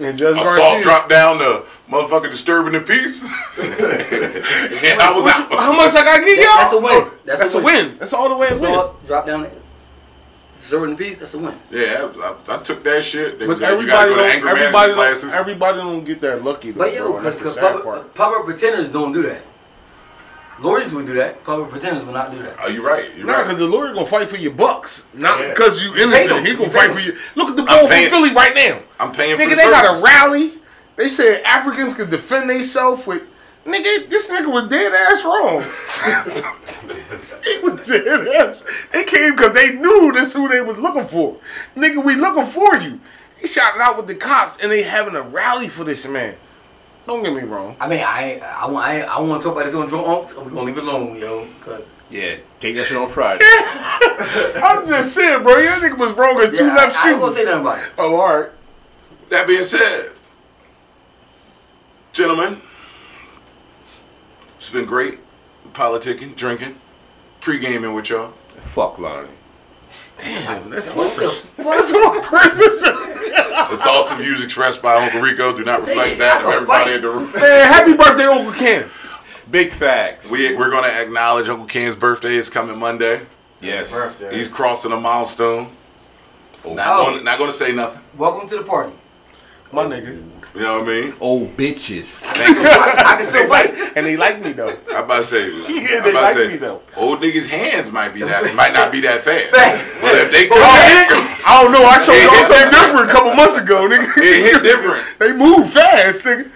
And Judge Assault Garcia. dropped down to motherfucker disturbing the peace. and I was out. How much I gotta get y'all? That's a win. That's, That's a win. That's all the way a win. Drop down there. Zero in peace. That's a win. Yeah, I, I, I took that shit. They But was like, you gotta everybody go to anger everybody management don't, classes. everybody don't get that lucky though, But yo, bro. and because public, public pretenders don't do that. Lawyers would do that. Public pretenders would not do that. Are you right? You're Nah, right. because the lawyer gonna fight for your bucks, not Yeah. because you innocent. He gonna fight paid for you. Look at the I'm ball from Philly right now. I'm paying for Nigga, the they got a rally. They said Africans could defend themselves with. Nigga, this nigga was dead ass wrong. he was dead ass. They came because they knew this who they was looking for. Nigga, we looking for you. He shouting out with the cops and they having a rally for this man. Don't get me wrong. I mean, I I want I, I want to talk about this on drunk unks. We're gonna leave it alone, yo. Cause Yeah, take that shit on Friday. I'm just saying, bro. Your nigga was wrong as two yeah, left I, I shoes. ain't gonna say nothing about it. Oh, all right. That being said, gentlemen, it's been great politicking, drinking, pre-gaming with y'all. Fuck Lonnie. Damn, that's What the That's what The thoughts and views expressed by Uncle Rico do not reflect that of everybody in the room. Man, happy birthday, Uncle Ken. Big facts. We, we're going to acknowledge Uncle Ken's birthday is coming Monday. yes. Birthday. He's crossing a milestone. Not, Oh. gonna, not gonna say nothing. Welcome to the party. My nigga. You know what I mean? Old bitches. Thank you. I can still fight. And they like me, though. I'm about to say, Yeah, I'm they about like say me, though. old niggas' hands might be that, might not be that fast. But if they Oh, come, I don't know. I showed y'all something different a couple months ago, nigga. it hit different. They move fast, nigga.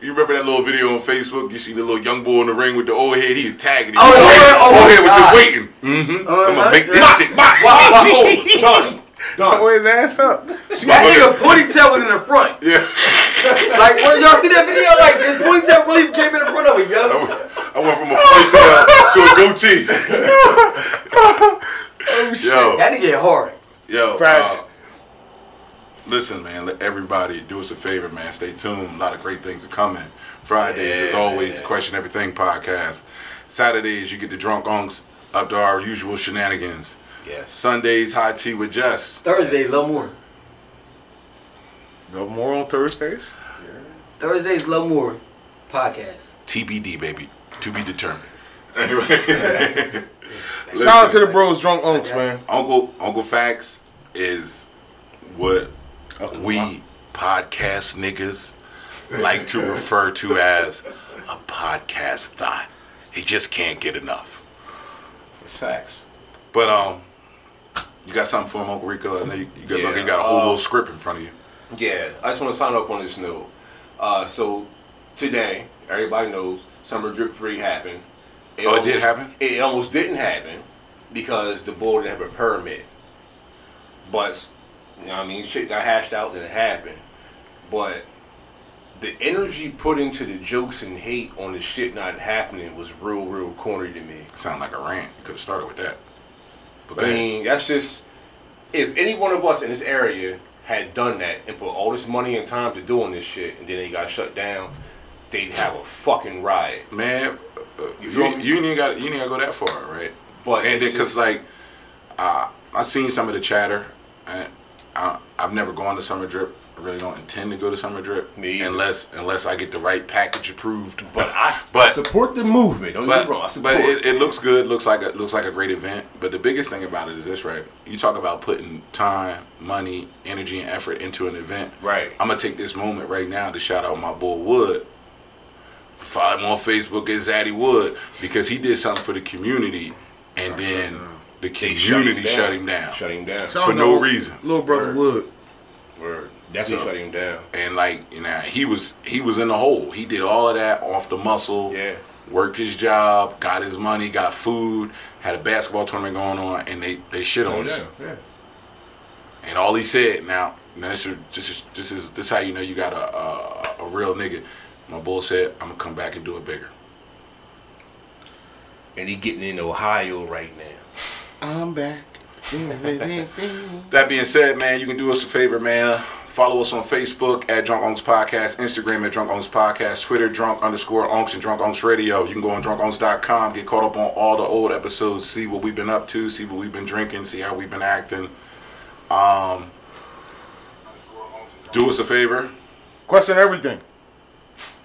You remember that little video on Facebook? You see the little young boy in the ring with the old head. He's tagging him. Oh, old yeah, head, oh old head was just God. waiting. Mm-hmm. I'm Uh-huh, gonna make this yeah. shit. Wow, Done. Done. Throw his ass up. That nigga ponytail was in the front. Yeah. Like, when y'all see that video? Like, his ponytail really came in the front of it, yo. I went from a ponytail to a goatee. Oh, shit. Yo, That nigga get hard. yo. Facts. uh, listen, man. Let everybody do us a favor, man. Stay tuned. A lot of great things are coming. Fridays, as always, Question Everything podcast. Saturdays, you get the drunk unks up to our usual shenanigans. Yes. Sundays, high tea with Jess. Thursdays, Love More. No more on Thursdays. Thursdays, Love More podcast. TBD, baby. To be determined. Anyway. Shout out to the bros, drunk unks, man. Uncle Uncle Facts is what we podcast niggas like to refer to as a podcast thought. He just can't get enough. It's facts. But um, you got something for him, Uncle Rico? I know you, you got, Yeah, you got a whole uh, little script in front of you. Yeah, I just want to sign up on this note. Uh, so today, everybody knows Summer Drip Three happened. Oh, it did almost- happen? It almost didn't happen because the board didn't have a permit. But you know, what I mean, shit got hashed out and it happened. But the energy put into the jokes and hate on the shit not happening was real, real corny to me. Sound like a rant. You could have started with that. But I mean, that's just if any one of us in this area had done that and put all this money and time to doing this shit, and then they got shut down, they'd have a fucking riot. man, uh, you, you, you ain't got you ain't got to go that far, right? But and because like uh, I seen some of the chatter, and I, I've never gone to Summer Drip. I really don't intend to go to Summer Drip Me either. unless unless I get the right package approved. but I, but- support the movement. Don't get but, me wrong. I support. but it, it looks good. Looks like a, looks like a great event. But the biggest thing about it is this, right? You talk about putting time, money, energy, and effort into an event. Right. I'm gonna take this moment right now to shout out my boy Wood. Follow him on Facebook as Zaddy Wood because he did something for the community, and then the They community shut him down. Shut him down. For no reason. Little brother Word. Wood. Word. Definitely So- shut him down. And like you know, he was he was in the hole. He did all of that off the muscle. Yeah. Worked his job, got his money, got food, had a basketball tournament going on, and they they shit on him. Yeah. And all he said, now, now this is this is this is this how you know you got a a, a real nigga. My bull said, I'm gonna come back and do it bigger. And he getting in Ohio right now. I'm back. That being said, man, you can do us a favor, man. Follow us on Facebook at Drunk Unks Podcast, Instagram at Drunk Unks Podcast, Twitter Drunk underscore Unks and Drunk Unks Radio. You can go on drunkunks.com, get caught up on all the old episodes, see what we've been up to, see what we've been drinking, see how we've been acting. Um, do us a favor. Question everything.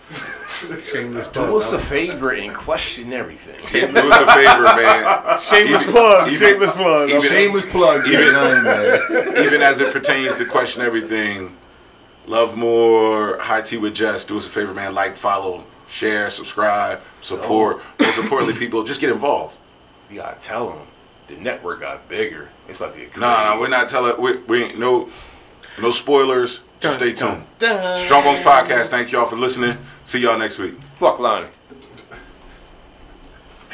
Shameless Do plug. us a favor and question everything. Do us a favor, man. Shameless Even- plug. even- shameless plug. even- Shameless plug. Even- man. even as it pertains to question everything, love more, high tea with Jess. Do us a favor, man. Like, follow, share, subscribe, support. Oh. most importantly, people just get involved. You gotta tell them the network got bigger. It's about to get No, no, we're not telling. We, we ain't no no spoilers. Just stay tuned. Strong Bones Podcast. Thank y'all for listening. See y'all next week. Fuck Lonnie.